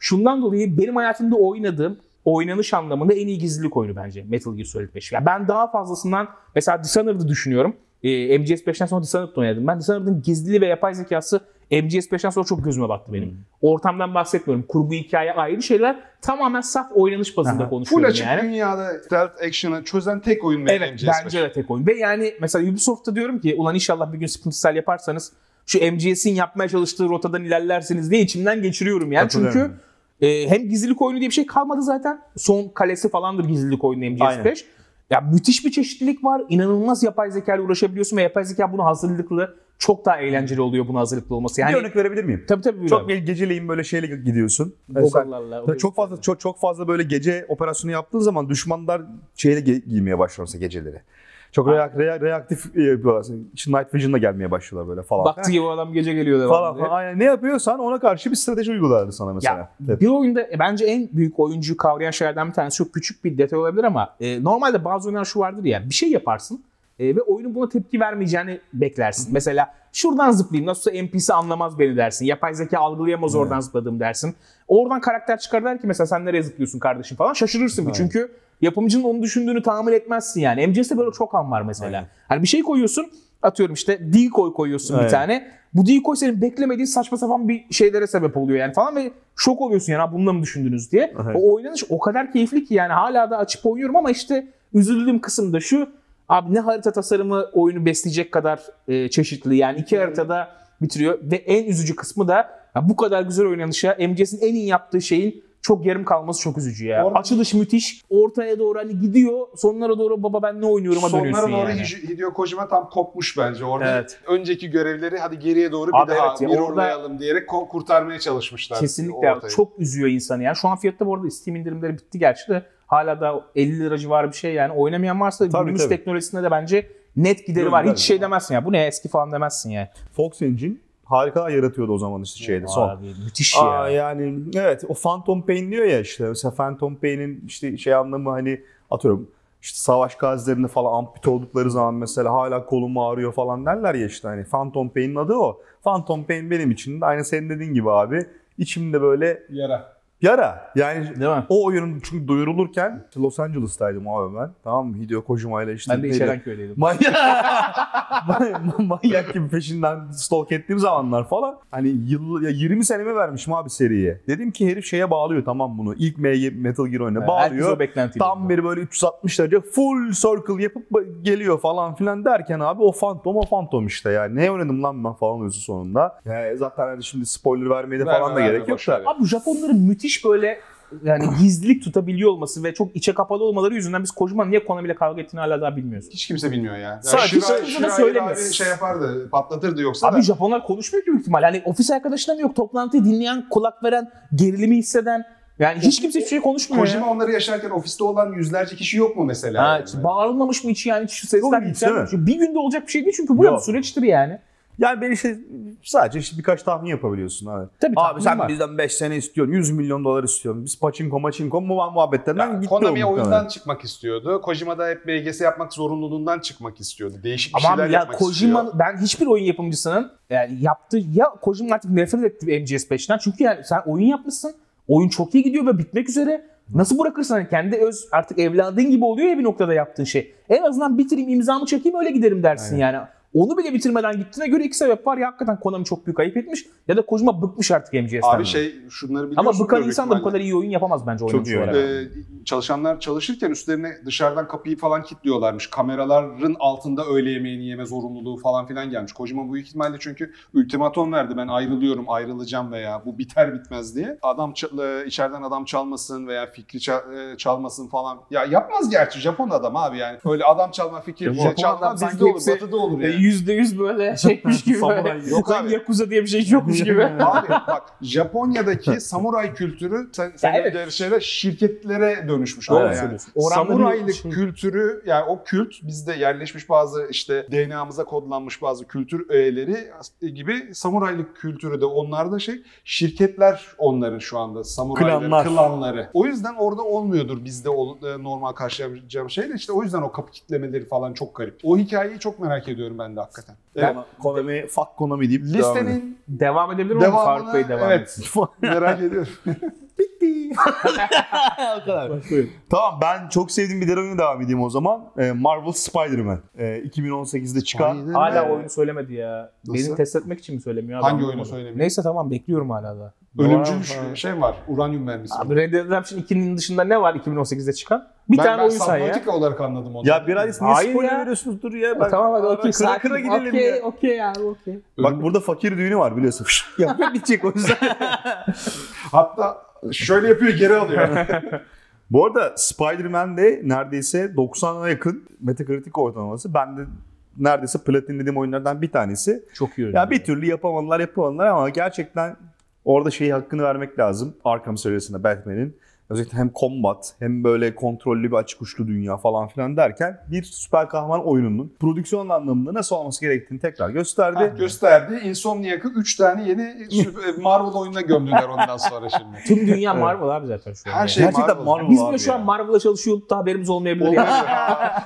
[SPEAKER 2] şundan dolayı benim hayatımda oynadığım oynanış anlamında en iyi gizlilik oyunu bence Metal Gear Solid 5. Yani ben daha fazlasından mesela Dishonored'ı düşünüyorum. Ee, MGS5'ten sonra Dishonored'da oynadım. Ben Dishonored'ın gizliliği ve yapay zekası MGS5'ten sonra çok gözüme battı benim.
[SPEAKER 3] Hmm.
[SPEAKER 2] Ortamdan bahsetmiyorum. Kurgu hikaye ayrı şeyler. Tamamen saf oynanış bazında
[SPEAKER 3] Aha.
[SPEAKER 1] Full
[SPEAKER 2] konuşuyorum
[SPEAKER 1] açık
[SPEAKER 2] yani.
[SPEAKER 1] dünyada stealth action'ı çözen tek oyun mu
[SPEAKER 2] Evet
[SPEAKER 1] MGS5?
[SPEAKER 2] bence de tek oyun. Ve yani mesela Ubisoft'ta diyorum ki ulan inşallah bir gün Splinter Cell yaparsanız şu MGS'in yapmaya çalıştığı rotadan ilerlersiniz diye içimden geçiriyorum yani. Çünkü. E, hem gizlilik oyunu diye bir şey kalmadı zaten. Son kalesi falandır gizlilik oyunu MGS5.
[SPEAKER 3] Aynen.
[SPEAKER 2] Ya müthiş bir çeşitlilik var. İnanılmaz yapay zeka ile uğraşabiliyorsun ve yapay zeka bunu hazırlıklı çok daha eğlenceli oluyor buna hazırlıklı olması. Yani
[SPEAKER 3] bir örnek verebilir miyim?
[SPEAKER 2] tabii tabii buyur
[SPEAKER 3] Çok
[SPEAKER 2] abi.
[SPEAKER 3] ge- geceleyin böyle şeyle gidiyorsun.
[SPEAKER 2] Google'larla,
[SPEAKER 3] çok fazla çok çok fazla böyle gece operasyonu yaptığın zaman düşmanlar şeyle giymeye başlıyorsa geceleri. Çok reak- reak- reaktif e, yapıyorlar. İşte Night Vision'la gelmeye başlıyorlar böyle falan.
[SPEAKER 2] Baktı gibi adam gece geliyor devamlı
[SPEAKER 3] falan, falan. Aynen. Ne yapıyorsan ona karşı bir strateji uygulardı sana mesela.
[SPEAKER 2] Ya,
[SPEAKER 3] Evet.
[SPEAKER 2] bir oyunda e, bence en büyük oyuncuyu kavrayan şeylerden bir tanesi çok küçük bir detay olabilir ama e, normalde bazı oyunlar şu vardır ya bir şey yaparsın e, ve oyunun buna tepki vermeyeceğini beklersin. Mesela şuradan zıplayayım nasılsa NPC anlamaz beni dersin. Yapay zeka algılayamaz oradan zıpladım dersin. Oradan karakter çıkar der ki mesela sen nereye zıplıyorsun kardeşim falan şaşırırsın bir çünkü yapımcının onu düşündüğünü tahmin etmezsin yani. MGS'de böyle çok an var mesela.
[SPEAKER 3] Aynen.
[SPEAKER 2] Hani bir şey koyuyorsun atıyorum işte decoy koyuyorsun bir
[SPEAKER 3] Aynen.
[SPEAKER 2] tane. Bu decoy senin beklemediğin saçma sapan bir şeylere sebep oluyor yani falan ve şok oluyorsun yani "Ha, bununla mı düşündünüz diye.
[SPEAKER 3] Aynen.
[SPEAKER 2] O oynanış o kadar keyifli ki yani hala da açıp oynuyorum ama işte üzüldüğüm kısım da şu. Abi ne harita tasarımı oyunu besleyecek kadar e, çeşitli yani iki haritada bitiriyor ve en üzücü kısmı da ya bu kadar güzel oynanışa MGS'in en iyi yaptığı şeyin çok yarım kalması çok üzücü ya.
[SPEAKER 1] Orada-
[SPEAKER 2] Açılış müthiş. Ortaya doğru hani gidiyor. Sonlara doğru baba ben ne oynuyorum'a
[SPEAKER 1] Sonlara
[SPEAKER 2] dönüyorsun
[SPEAKER 1] doğru
[SPEAKER 2] yani.
[SPEAKER 1] Hide- Hideo Kojima tam kopmuş bence. Orada
[SPEAKER 2] Evet.
[SPEAKER 1] önceki görevleri hadi geriye doğru bir
[SPEAKER 2] Abi
[SPEAKER 1] daha
[SPEAKER 2] evet ya,
[SPEAKER 1] mirrorlayalım diyerek ko- kurtarmaya çalışmışlar.
[SPEAKER 2] Kesinlikle
[SPEAKER 1] ortayı.
[SPEAKER 2] çok üzüyor insanı yani. Şu an fiyatta bu arada Steam indirimleri bitti gerçi de hala da 50 lira civarı bir şey yani. Oynamayan varsa
[SPEAKER 3] Tabii,
[SPEAKER 2] günümüz
[SPEAKER 3] tabii.
[SPEAKER 2] teknolojisinde de bence net gideri
[SPEAKER 3] Yok,
[SPEAKER 2] var. Hiç şey
[SPEAKER 3] ya.
[SPEAKER 2] demezsin ya. Bu ne eski falan demezsin yani.
[SPEAKER 3] Fox Engine harikalar yaratıyordu o zaman işte şeyde son.
[SPEAKER 2] Abi, müthiş
[SPEAKER 3] Aa,
[SPEAKER 2] ya.
[SPEAKER 3] yani evet o Phantom Pain diyor ya işte mesela Phantom Pain'in işte şey anlamı hani atıyorum işte savaş gazilerinde falan ampute oldukları zaman mesela hala kolum ağrıyor falan derler ya işte hani Phantom Pain'in adı o. Phantom Pain benim için de aynı senin dediğin gibi abi içimde böyle
[SPEAKER 1] Yara.
[SPEAKER 3] Yara yani
[SPEAKER 2] Değil mi?
[SPEAKER 3] o oyunun çünkü duyurulurken işte Los Angeles'taydım abi ben tamam mı Hideo Kojima ile işte
[SPEAKER 2] Ben de? İçerenköy'deydim.
[SPEAKER 3] Manyak, manyak gibi peşinden stalk ettiğim zamanlar falan. Hani yıl, ya 20 senemi vermişim abi seriye. Dedim ki herif şeye bağlıyor tamam bunu. İlk Metal Gear oyuna
[SPEAKER 2] Herkes o
[SPEAKER 3] bağlıyor. Tam bir böyle 360 derece full circle yapıp geliyor falan filan derken abi o Phantom o Phantom işte yani. Ne oynadım lan ben falan diyorsun sonunda. Yani zaten hani şimdi spoiler vermeye de falan da gerek yok da.
[SPEAKER 2] Abi bu Japonların müthiş böyle yani gizlilik tutabiliyor olması ve çok içe kapalı olmaları yüzünden biz Kojima'nın niye Konami ile kavga ettiğini hala daha bilmiyoruz.
[SPEAKER 1] Hiç kimse bilmiyor ya. yani
[SPEAKER 3] Sadece
[SPEAKER 1] Shirai-
[SPEAKER 2] kimse de söylemiyor.
[SPEAKER 1] şey yapardı, patlatırdı yoksa
[SPEAKER 2] Abi
[SPEAKER 1] da.
[SPEAKER 2] Japonlar konuşmuyor ki büyük ihtimal. Hani ofis arkadaşına mı yok? Toplantıyı dinleyen, kulak veren, gerilimi hisseden Yani hiç kimse hiçbir şey konuşmuyor
[SPEAKER 1] Kojima
[SPEAKER 2] ya.
[SPEAKER 1] onları yaşarken ofiste olan yüzlerce kişi yok mu mesela?
[SPEAKER 2] Ha,
[SPEAKER 1] Yani?
[SPEAKER 2] bağırılmamış mı hiç yani hiç sesler
[SPEAKER 3] hiç,
[SPEAKER 2] yükselmemiş. Bir günde olacak bir şey değil çünkü bu
[SPEAKER 3] Yok.
[SPEAKER 2] süreçtir yani.
[SPEAKER 3] Yani ben işte sadece işte birkaç tahmin yapabiliyorsun abi.
[SPEAKER 2] Tabii
[SPEAKER 3] Abi sen
[SPEAKER 2] var.
[SPEAKER 3] bizden 5 sene istiyorsun, 100 milyon dolar istiyorsun. Biz paçinko maçinko mu muhabbetlerinden
[SPEAKER 1] Ya,
[SPEAKER 3] gitti
[SPEAKER 1] Konami
[SPEAKER 3] o
[SPEAKER 1] oyundan
[SPEAKER 3] muhtemelen.
[SPEAKER 1] çıkmak istiyordu. Kojima da hep BGS yapmak zorunluluğundan çıkmak istiyordu. Değişik bir
[SPEAKER 2] Ama
[SPEAKER 1] şeyler
[SPEAKER 2] ya
[SPEAKER 1] yapmak
[SPEAKER 2] Kojima
[SPEAKER 1] istiyor.
[SPEAKER 2] ben hiçbir oyun yapımcısının yani yaptığı ya Kojima artık nefret etti MGS5'ten. Çünkü yani sen oyun yapmışsın. Oyun çok iyi gidiyor ve bitmek üzere. Nasıl bırakırsın hani kendi öz artık evladın gibi oluyor ya bir noktada yaptığın şey. En azından bitireyim imzamı çekeyim öyle giderim dersin yani. Onu bile bitirmeden gittiğine göre iki sebep var. Ya hakikaten Konami çok büyük ayıp etmiş ya da Kojima bıkmış artık MGS'ten.
[SPEAKER 1] Abi şey şunları biliyorsun.
[SPEAKER 2] Ama bıkan insan da bu kadar iyi oyun yapamaz bence
[SPEAKER 3] iyi
[SPEAKER 2] olarak.
[SPEAKER 1] Ee, çalışanlar çalışırken üstlerine dışarıdan kapıyı falan kilitliyorlarmış. Kameraların altında öğle yemeğini yeme zorunluluğu falan filan gelmiş. Kojima büyük ihtimalle çünkü ultimatom verdi. Ben ayrılıyorum, ayrılacağım veya bu biter bitmez diye. Adam e, içeriden adam çalmasın veya fikri e, çalmasın falan. Ya yapmaz gerçi Japon adam abi yani. Öyle adam çalma, fikir
[SPEAKER 2] Japon
[SPEAKER 1] çalma bizde olur, batıda olur
[SPEAKER 2] E,
[SPEAKER 1] yani.
[SPEAKER 2] Yüzde yüz böyle şeymiş gibi.
[SPEAKER 3] Samuray.
[SPEAKER 1] Yok abi.
[SPEAKER 2] Yakuza diye bir şey yokmuş gibi.
[SPEAKER 1] Abi bak Japonya'daki samuray kültürü sen, sen
[SPEAKER 2] evet.
[SPEAKER 1] de şeyler şirketlere dönüşmüş.
[SPEAKER 2] Doğru
[SPEAKER 1] abi yani. Samuraylık
[SPEAKER 2] şey-
[SPEAKER 1] kültürü yani o kült bizde yerleşmiş bazı işte DNA'mıza kodlanmış bazı kültür öğeleri gibi samuraylık kültürü de onlarda şey şirketler onların şu anda samurayları,
[SPEAKER 3] Klanlar.
[SPEAKER 1] klanları. O yüzden orada olmuyordur bizde e, normal karşılayacağım şey de işte o yüzden o kapı kitlemeleri falan çok garip. O hikayeyi çok merak ediyorum ben de hakikaten. Evet.
[SPEAKER 3] Konami, fuck Konami deyip devam.
[SPEAKER 1] Listenin
[SPEAKER 2] Devam edebilir miyim? Faruk Bey devam
[SPEAKER 1] evet,
[SPEAKER 2] etsin.
[SPEAKER 1] merak ediyorum.
[SPEAKER 3] o kadar. Tamam ben çok sevdiğim bir oyuna devam edeyim o zaman. Ee, Marvel Spider-Man. Ee, 2018'de çıkan.
[SPEAKER 1] Aynen.
[SPEAKER 2] Hala oyunu söylemedi ya.
[SPEAKER 1] Nasıl?
[SPEAKER 2] Beni test etmek için mi söylemiyor? abi?
[SPEAKER 1] Hangi oyunu söylemiyor?
[SPEAKER 2] Neyse tamam bekliyorum hala da.
[SPEAKER 1] Ölümcül
[SPEAKER 3] Var,
[SPEAKER 1] ş- şey var. Uranyum mermisi.
[SPEAKER 2] Abi Red Dead Redemption 2'nin dışında ne var 2018'de çıkan? Bir
[SPEAKER 1] ben,
[SPEAKER 2] tane
[SPEAKER 1] ben
[SPEAKER 2] oyun say ya.
[SPEAKER 1] Subnautica olarak anladım onu.
[SPEAKER 3] Ya bir ay niye
[SPEAKER 2] Hayır
[SPEAKER 3] spoiler
[SPEAKER 2] ya.
[SPEAKER 3] veriyorsunuz dur ya. Ben,
[SPEAKER 2] tamam hadi okey.
[SPEAKER 3] Kıra kıra gidelim
[SPEAKER 2] Okey,
[SPEAKER 3] ya.
[SPEAKER 2] okey abi okey.
[SPEAKER 3] Bak burada fakir düğünü var biliyorsun. ya bitecek o yüzden.
[SPEAKER 1] Hatta şöyle yapıyor geri alıyor.
[SPEAKER 3] Bu arada Spider-Man'de neredeyse 90'a yakın Metacritic ortalaması. Ben de neredeyse platinlediğim oyunlardan bir tanesi.
[SPEAKER 2] Çok iyi oyun.
[SPEAKER 3] Ya bir türlü yapamadılar yapamadılar ama gerçekten orada şeyi hakkını vermek lazım. Arkham serisinde Batman'in. Özellikle hem combat hem böyle kontrollü bir açık uçlu dünya falan filan derken bir süper kahraman oyununun prodüksiyon anlamında nasıl olması gerektiğini tekrar gösterdi.
[SPEAKER 1] Ha, gösterdi. Insomniac'ı 3 tane yeni süper- Marvel oyununa gömdüler ondan sonra şimdi.
[SPEAKER 2] Tüm dünya Marvel abi zaten şu an.
[SPEAKER 1] Her
[SPEAKER 2] yani.
[SPEAKER 1] şey
[SPEAKER 3] Gerçekten
[SPEAKER 1] Marvel.
[SPEAKER 3] Marvel
[SPEAKER 2] Biz bile şu an
[SPEAKER 3] ya.
[SPEAKER 2] Marvel'la çalışıyorduk da haberimiz olmayabilir. Yani.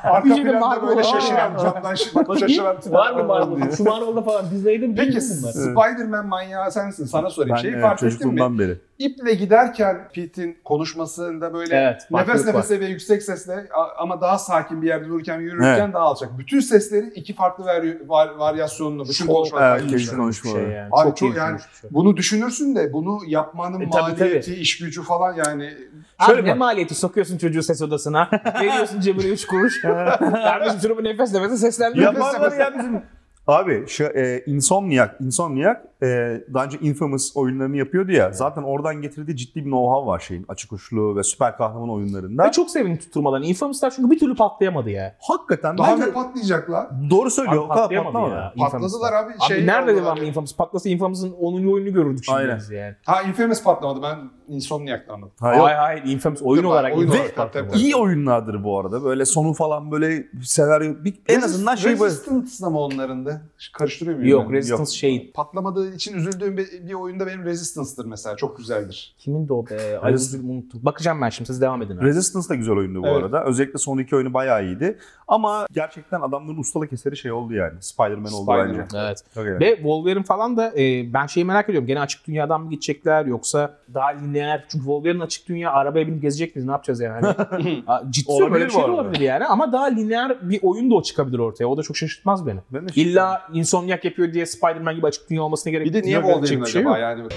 [SPEAKER 1] Arka planda
[SPEAKER 2] Marvel
[SPEAKER 1] böyle
[SPEAKER 2] var.
[SPEAKER 1] şaşıran, camdan şaşıran,
[SPEAKER 2] var mı Marvel?
[SPEAKER 1] diye.
[SPEAKER 2] Şu Marvel'da falan Disney'de mi?
[SPEAKER 1] Peki
[SPEAKER 2] değil mi bunlar?
[SPEAKER 1] Spider-Man manyağı sensin. Sana sorayım.
[SPEAKER 3] Ben
[SPEAKER 1] Şeyi
[SPEAKER 3] evet,
[SPEAKER 1] fark ettin mi?
[SPEAKER 3] beri.
[SPEAKER 1] İple giderken Pete'in konuşmasında böyle
[SPEAKER 2] Evet,
[SPEAKER 1] nefes
[SPEAKER 2] farklılık var.
[SPEAKER 1] nefese ve yüksek sesle ama daha sakin bir yerde dururken yürürken daha alçak. Bütün sesleri iki farklı var, var, varyasyonlu. Bütün
[SPEAKER 2] Çok
[SPEAKER 1] konuşmalar.
[SPEAKER 3] evet, kesin
[SPEAKER 1] şey.
[SPEAKER 3] konuşma.
[SPEAKER 2] şey yani.
[SPEAKER 1] Abi
[SPEAKER 2] çok,
[SPEAKER 1] çok yani-
[SPEAKER 2] şey.
[SPEAKER 1] Bunu düşünürsün de bunu yapmanın
[SPEAKER 2] E, tabii,
[SPEAKER 1] maliyeti, iş gücü falan yani.
[SPEAKER 2] Abi
[SPEAKER 3] Şöyle
[SPEAKER 2] ne
[SPEAKER 3] bak.
[SPEAKER 2] maliyeti sokuyorsun çocuğu ses odasına. veriyorsun cebine 3 kuruş. Kardeşim şunu bir nefes nefese seslendir.
[SPEAKER 3] Ya
[SPEAKER 1] Nefes
[SPEAKER 3] var
[SPEAKER 1] nefese.
[SPEAKER 3] ya bizim. Abi şu e, Insomniac, Insomniac e, daha önce Infamous oyunlarını yapıyordu ya. Zaten oradan getirdiği ciddi bir know-how var şeyin açık uçlu ve süper kahraman oyunlarında.
[SPEAKER 2] Ve çok sevindim tutturmalarını. Infamous'lar çünkü bir türlü patlayamadı ya.
[SPEAKER 3] Hakikaten
[SPEAKER 1] Daha
[SPEAKER 3] bence
[SPEAKER 1] ne patlayacaklar?
[SPEAKER 3] doğru söylüyor.
[SPEAKER 2] Abi patlayamadı
[SPEAKER 3] patlamadı.
[SPEAKER 2] ya.
[SPEAKER 1] Patladılar abi.
[SPEAKER 2] Abi
[SPEAKER 1] şey
[SPEAKER 2] nerede
[SPEAKER 1] oldular
[SPEAKER 2] devam
[SPEAKER 1] ya.
[SPEAKER 2] Infamous? Patlasa Infamous'ın 10. oyununu görürdük şimdi
[SPEAKER 3] Aynen.
[SPEAKER 2] biz yani.
[SPEAKER 1] Ha Infamous patlamadı. Ben Insomniac'tan anladım.
[SPEAKER 3] Ha, yok.
[SPEAKER 2] Hayır hayır Infamous oyun
[SPEAKER 1] Yok,
[SPEAKER 2] olarak
[SPEAKER 1] oyun olarak, tabii, tabii.
[SPEAKER 3] İyi oyunlardır bu arada. Böyle sonu falan böyle senaryo bir, en azından şey böyle.
[SPEAKER 1] Resistance mı onların da? Karıştırıyor muyum?
[SPEAKER 2] Yok
[SPEAKER 1] ben?
[SPEAKER 2] Resistance şey.
[SPEAKER 1] Patlamadığı için üzüldüğüm bir, bir oyunda benim Resistance'dır mesela. Çok güzeldir.
[SPEAKER 2] Kimin de o be? Ayrıca unuttum. Bakacağım ben şimdi siz devam edin. abi.
[SPEAKER 3] Resistance da güzel oyundu bu
[SPEAKER 1] Evet.
[SPEAKER 3] arada. Özellikle son iki oyunu bayağı iyiydi. Ama gerçekten adamların ustalık eseri şey oldu yani. Spider-Man oldu bence.
[SPEAKER 2] Evet.
[SPEAKER 3] Çok.
[SPEAKER 2] Ve Wolverine falan da e, ben şeyi merak ediyorum. Gene açık dünyadan mı gidecekler yoksa daha lineer? Çünkü Wolverine açık dünya arabaya binip gezecek miyiz? Ne yapacağız yani? Hani, ciddi
[SPEAKER 3] Olabilir
[SPEAKER 2] böyle bir şey olabilir yani. Ama daha lineer bir oyun da o çıkabilir ortaya. O da çok şaşırtmaz beni.
[SPEAKER 3] Ben de
[SPEAKER 2] İlla Insomniac yapıyor diye Spider-Man gibi açık dünya olmasına gerek
[SPEAKER 1] Bir de niye
[SPEAKER 2] yok.
[SPEAKER 1] Wolverine
[SPEAKER 2] şey
[SPEAKER 1] acaba
[SPEAKER 2] yok.
[SPEAKER 1] yani?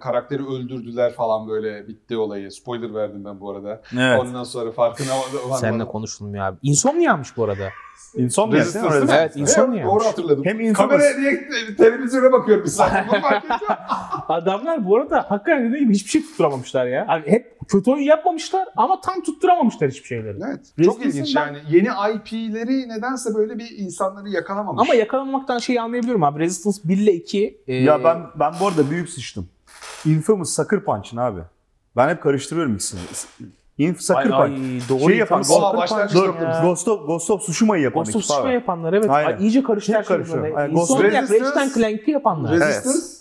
[SPEAKER 1] karakteri öldürdüler falan böyle bitti olayı. Spoiler verdim ben bu arada.
[SPEAKER 3] Evet.
[SPEAKER 1] Ondan sonra farkına varmadım.
[SPEAKER 2] Seninle konuşulmuyor ya abi. Insomnia'mış bu arada.
[SPEAKER 3] Insomnia değil mi?
[SPEAKER 1] Resistance?
[SPEAKER 2] Evet, Insomnia.
[SPEAKER 1] Doğru hatırladım.
[SPEAKER 3] Hem Infamous-
[SPEAKER 1] Kameraya diye televizyona bakıyorum bir saat. Bunu fark ettim.
[SPEAKER 2] Adamlar bu arada hakikaten dediğim gibi hiçbir şey tutturamamışlar ya. Hani hep kötü oyun yapmamışlar ama tam tutturamamışlar hiçbir şeyleri.
[SPEAKER 1] Evet. Çok ilginç
[SPEAKER 2] ben-
[SPEAKER 1] yani. Yeni IP'leri nedense böyle bir insanları yakalamamış.
[SPEAKER 2] Ama yakalamamaktan şeyi anlayabiliyorum abi. Resistance 1 ile 2. e,
[SPEAKER 3] Ya ben ben bu arada büyük sıçtım. Infamous Sucker Punch'ın abi. Ben hep karıştırıyorum ikisini. Inf Sucker
[SPEAKER 2] ay,
[SPEAKER 3] Punch.
[SPEAKER 2] doğru
[SPEAKER 3] Şey yapan,
[SPEAKER 2] Punch
[SPEAKER 3] Dur. Ghost of, Ghost of Tsushima'yı yapan
[SPEAKER 2] Ghost of Tsushima yapanlar evet.
[SPEAKER 3] Aynen.
[SPEAKER 2] Ay, iyice karıştı her şey.
[SPEAKER 3] Ghost
[SPEAKER 2] Insomniac,
[SPEAKER 1] Resistance-
[SPEAKER 2] Ratchet Clank'i yapanlar.
[SPEAKER 1] Resistance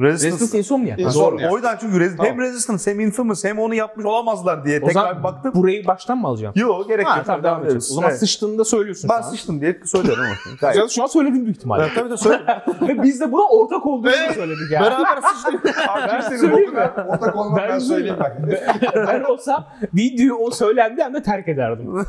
[SPEAKER 3] Resistance.
[SPEAKER 2] Resistance Insomniac.
[SPEAKER 3] Doğru. O yüzden çünkü Res-
[SPEAKER 1] Tamam.
[SPEAKER 3] hem Resistance hem Infamous hem onu yapmış olamazlar diye
[SPEAKER 2] O
[SPEAKER 3] tekrar
[SPEAKER 2] zaman
[SPEAKER 3] baktım.
[SPEAKER 2] burayı baştan mı alacaksın?
[SPEAKER 3] Yok gerek
[SPEAKER 2] Ha,
[SPEAKER 3] yok.
[SPEAKER 2] tamam devam edeceğiz. O zaman
[SPEAKER 3] Evet.
[SPEAKER 2] sıçtığında söylüyorsun
[SPEAKER 3] Ben
[SPEAKER 2] şu an.
[SPEAKER 3] sıçtım diye söylerim. ama.
[SPEAKER 2] Ya Şu an söyledin büyük ihtimalle.
[SPEAKER 3] Evet, tabii de söyle.
[SPEAKER 2] Ve biz de buna ortak olduğumuzu
[SPEAKER 3] Evet.
[SPEAKER 2] söyledik ya.
[SPEAKER 3] Beraber sıçtık.
[SPEAKER 1] Abi
[SPEAKER 2] söyleyeyim
[SPEAKER 1] senin
[SPEAKER 2] mi?
[SPEAKER 1] ortak olmak ben,
[SPEAKER 2] Ben
[SPEAKER 1] söyleyeyim bak.
[SPEAKER 2] ben olsam videoyu o söylendiği anda terk ederdim.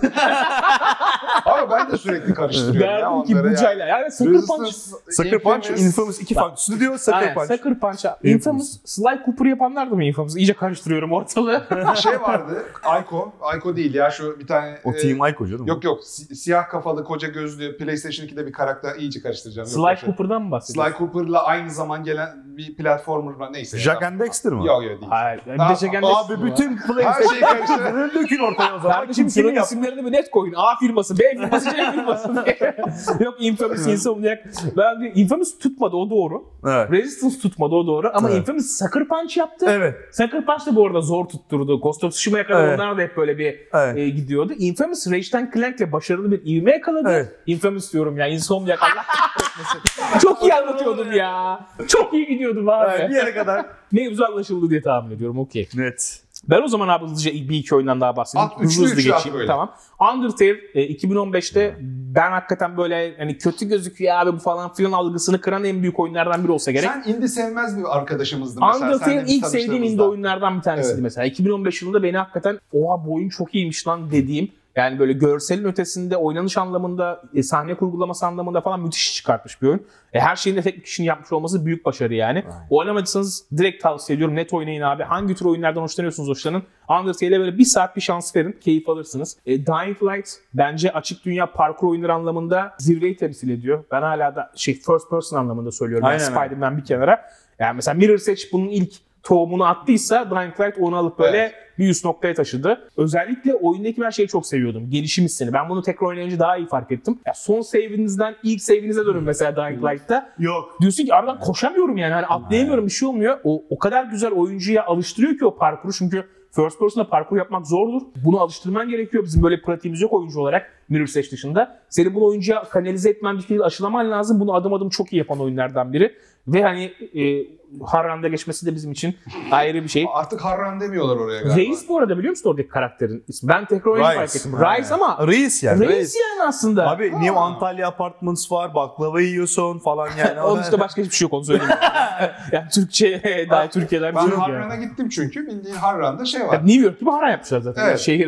[SPEAKER 1] Ama ben de sürekli karıştırıyorum ya
[SPEAKER 2] Derdim ki
[SPEAKER 1] onları ya.
[SPEAKER 2] Buca'yla. Yani Sucker Punch.
[SPEAKER 1] Resistance,
[SPEAKER 3] Sucker Punch,
[SPEAKER 1] Infamous-
[SPEAKER 3] Infamous iki farklı stüdyo Sucker
[SPEAKER 2] Aynen,
[SPEAKER 3] Punch.
[SPEAKER 2] Sucker Punch.
[SPEAKER 3] Infamous.
[SPEAKER 2] Infamous. Sly Cooper yapanlar da mı Infamous? İyice karıştırıyorum ortalığı.
[SPEAKER 1] şey vardı. Ayko. Ayko değil ya şu bir tane.
[SPEAKER 3] O
[SPEAKER 1] e,
[SPEAKER 3] Team Ico canım.
[SPEAKER 1] Yok yok. si- siyah kafalı koca gözlü PlayStation 2'de bir karakter iyice karıştıracağım.
[SPEAKER 2] Sly
[SPEAKER 1] yok, yok.
[SPEAKER 2] Cooper'dan mı bahsediyorsun?
[SPEAKER 1] Sly Cooper'la aynı zaman gelen bir platformer var. Neyse.
[SPEAKER 3] Jack and Dexter mı?
[SPEAKER 1] Yok yok değil.
[SPEAKER 2] Hayır. Bir de Jack and Dexter
[SPEAKER 3] Abi bütün
[SPEAKER 1] Her
[SPEAKER 3] PlayStation
[SPEAKER 1] şey karıştı.
[SPEAKER 3] dökün ortaya o zaman.
[SPEAKER 2] Kardeşim
[SPEAKER 3] Kim
[SPEAKER 2] şunun isimlerini bir net koyun. A firması, B firması, C firması diye. Yok Infamous, Insomniac. Ben de Infamous tutmadı o doğru.
[SPEAKER 3] Evet.
[SPEAKER 2] Resistance tutmadı o doğru. Ama
[SPEAKER 3] Evet.
[SPEAKER 2] Infamous Sucker Punch yaptı.
[SPEAKER 3] Evet.
[SPEAKER 2] Sucker Punch da bu arada zor tutturdu. Ghost of Tsushima'ya kadar
[SPEAKER 3] Evet.
[SPEAKER 2] onlar da hep böyle bir
[SPEAKER 3] Evet.
[SPEAKER 2] e, gidiyordu. Infamous Rage'den Clank'le başarılı bir ivme yakaladı.
[SPEAKER 3] Evet.
[SPEAKER 2] Infamous diyorum ya. Insomniac Allah kahretmesin. Çok iyi anlatıyordum ya. Çok iyi gidiyordum abi.
[SPEAKER 3] Evet, bir yere kadar.
[SPEAKER 2] Mevzu anlaşıldı diye tahmin ediyorum. Okey.
[SPEAKER 3] Net.
[SPEAKER 2] Ben o zaman abi hızlıca bir iki oyundan daha bahsedeyim.
[SPEAKER 1] At,
[SPEAKER 2] hızlı hızlı geçeyim.
[SPEAKER 1] böyle.
[SPEAKER 2] Tamam. Undertale e, 2015'te ben hakikaten böyle hani kötü gözüküyor abi bu falan filan algısını kıran en büyük oyunlardan biri olsa gerek.
[SPEAKER 1] Sen indie sevmez bir arkadaşımızdı mesela.
[SPEAKER 2] Undertale ilk sevdiğim indie oyunlardan bir tanesiydi
[SPEAKER 1] Evet.
[SPEAKER 2] mesela. 2015 yılında beni hakikaten oha bu oyun çok iyiymiş lan dediğim yani böyle görselin ötesinde oynanış anlamında, e, sahne kurgulaması anlamında falan müthiş iş çıkartmış bir oyun. E, her şeyin de tek bir kişinin yapmış olması büyük başarı yani. Oynamadıysanız direkt tavsiye ediyorum. Net oynayın abi. Hangi tür oyunlardan hoşlanıyorsunuz hoşlanın. Undertale'e böyle bir saat bir şans verin. Keyif alırsınız. E, Dying Light bence açık dünya parkur oyunları anlamında zirveyi temsil ediyor. Ben hala da şey first person anlamında söylüyorum. Yani
[SPEAKER 3] Aynen.
[SPEAKER 2] Spider-Man bir kenara. Yani mesela Mirror's Edge bunun ilk tohumunu attıysa Dying Light onu alıp böyle
[SPEAKER 1] Evet.
[SPEAKER 2] bir üst noktaya taşıdı. Özellikle oyundaki ben şeyi çok seviyordum. Gelişim hissini. Ben bunu tekrar oynayınca daha iyi fark ettim. Ya son save'inizden ilk save'inize dönün mesela Dying Light'ta.
[SPEAKER 3] Yok.
[SPEAKER 2] Diyorsun ki aradan koşamıyorum yani. Hani atlayamıyorum bir şey olmuyor. O, o kadar güzel oyuncuya alıştırıyor ki o parkuru. Çünkü first person'da parkur yapmak zordur. Bunu alıştırman gerekiyor. Bizim böyle pratiğimiz yok oyuncu olarak Edge dışında. Senin bunu oyuncuya kanalize etmen bir şekilde aşılaman lazım. Bunu adım adım çok iyi yapan oyunlardan biri. Ve hani e, Harran'da geçmesi de bizim için ayrı bir şey.
[SPEAKER 1] Artık Harran demiyorlar oraya galiba.
[SPEAKER 2] Reis bu arada biliyor musun oradaki karakterin ismi? Ben tekrar oyunu fark ettim. Reis ama
[SPEAKER 3] Reis yani.
[SPEAKER 2] Reis yani aslında.
[SPEAKER 3] Abi New Antalya Apartments var, baklava yiyorsun falan yani.
[SPEAKER 2] Onun dışında başka hiçbir şey yok onu söyleyeyim. yani Türkçe daha Türkiye'den bir
[SPEAKER 1] Ben
[SPEAKER 2] şey yok
[SPEAKER 1] Harran'a
[SPEAKER 2] yani.
[SPEAKER 1] gittim çünkü bildiğin Harran'da şey
[SPEAKER 2] Ya
[SPEAKER 1] var.
[SPEAKER 2] New York gibi Harran yapmışlar zaten.
[SPEAKER 1] Evet.
[SPEAKER 2] Şehir.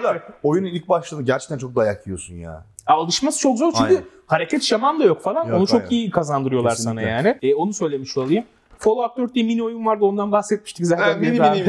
[SPEAKER 3] O da oyunun ilk başladığında gerçekten çok dayak yiyorsun ya.
[SPEAKER 2] Alışması çok zor çünkü
[SPEAKER 3] Aynen.
[SPEAKER 2] hareket şaman da yok falan.
[SPEAKER 3] Yok,
[SPEAKER 2] onu çok
[SPEAKER 3] aynen.
[SPEAKER 2] iyi kazandırıyorlar
[SPEAKER 3] Kesinlikle.
[SPEAKER 2] sana yani. E, onu söylemiş olayım. Fallout 4 diye mini oyun vardı ondan bahsetmiştik zaten.
[SPEAKER 1] Ha, mini,
[SPEAKER 2] daha-
[SPEAKER 1] mini,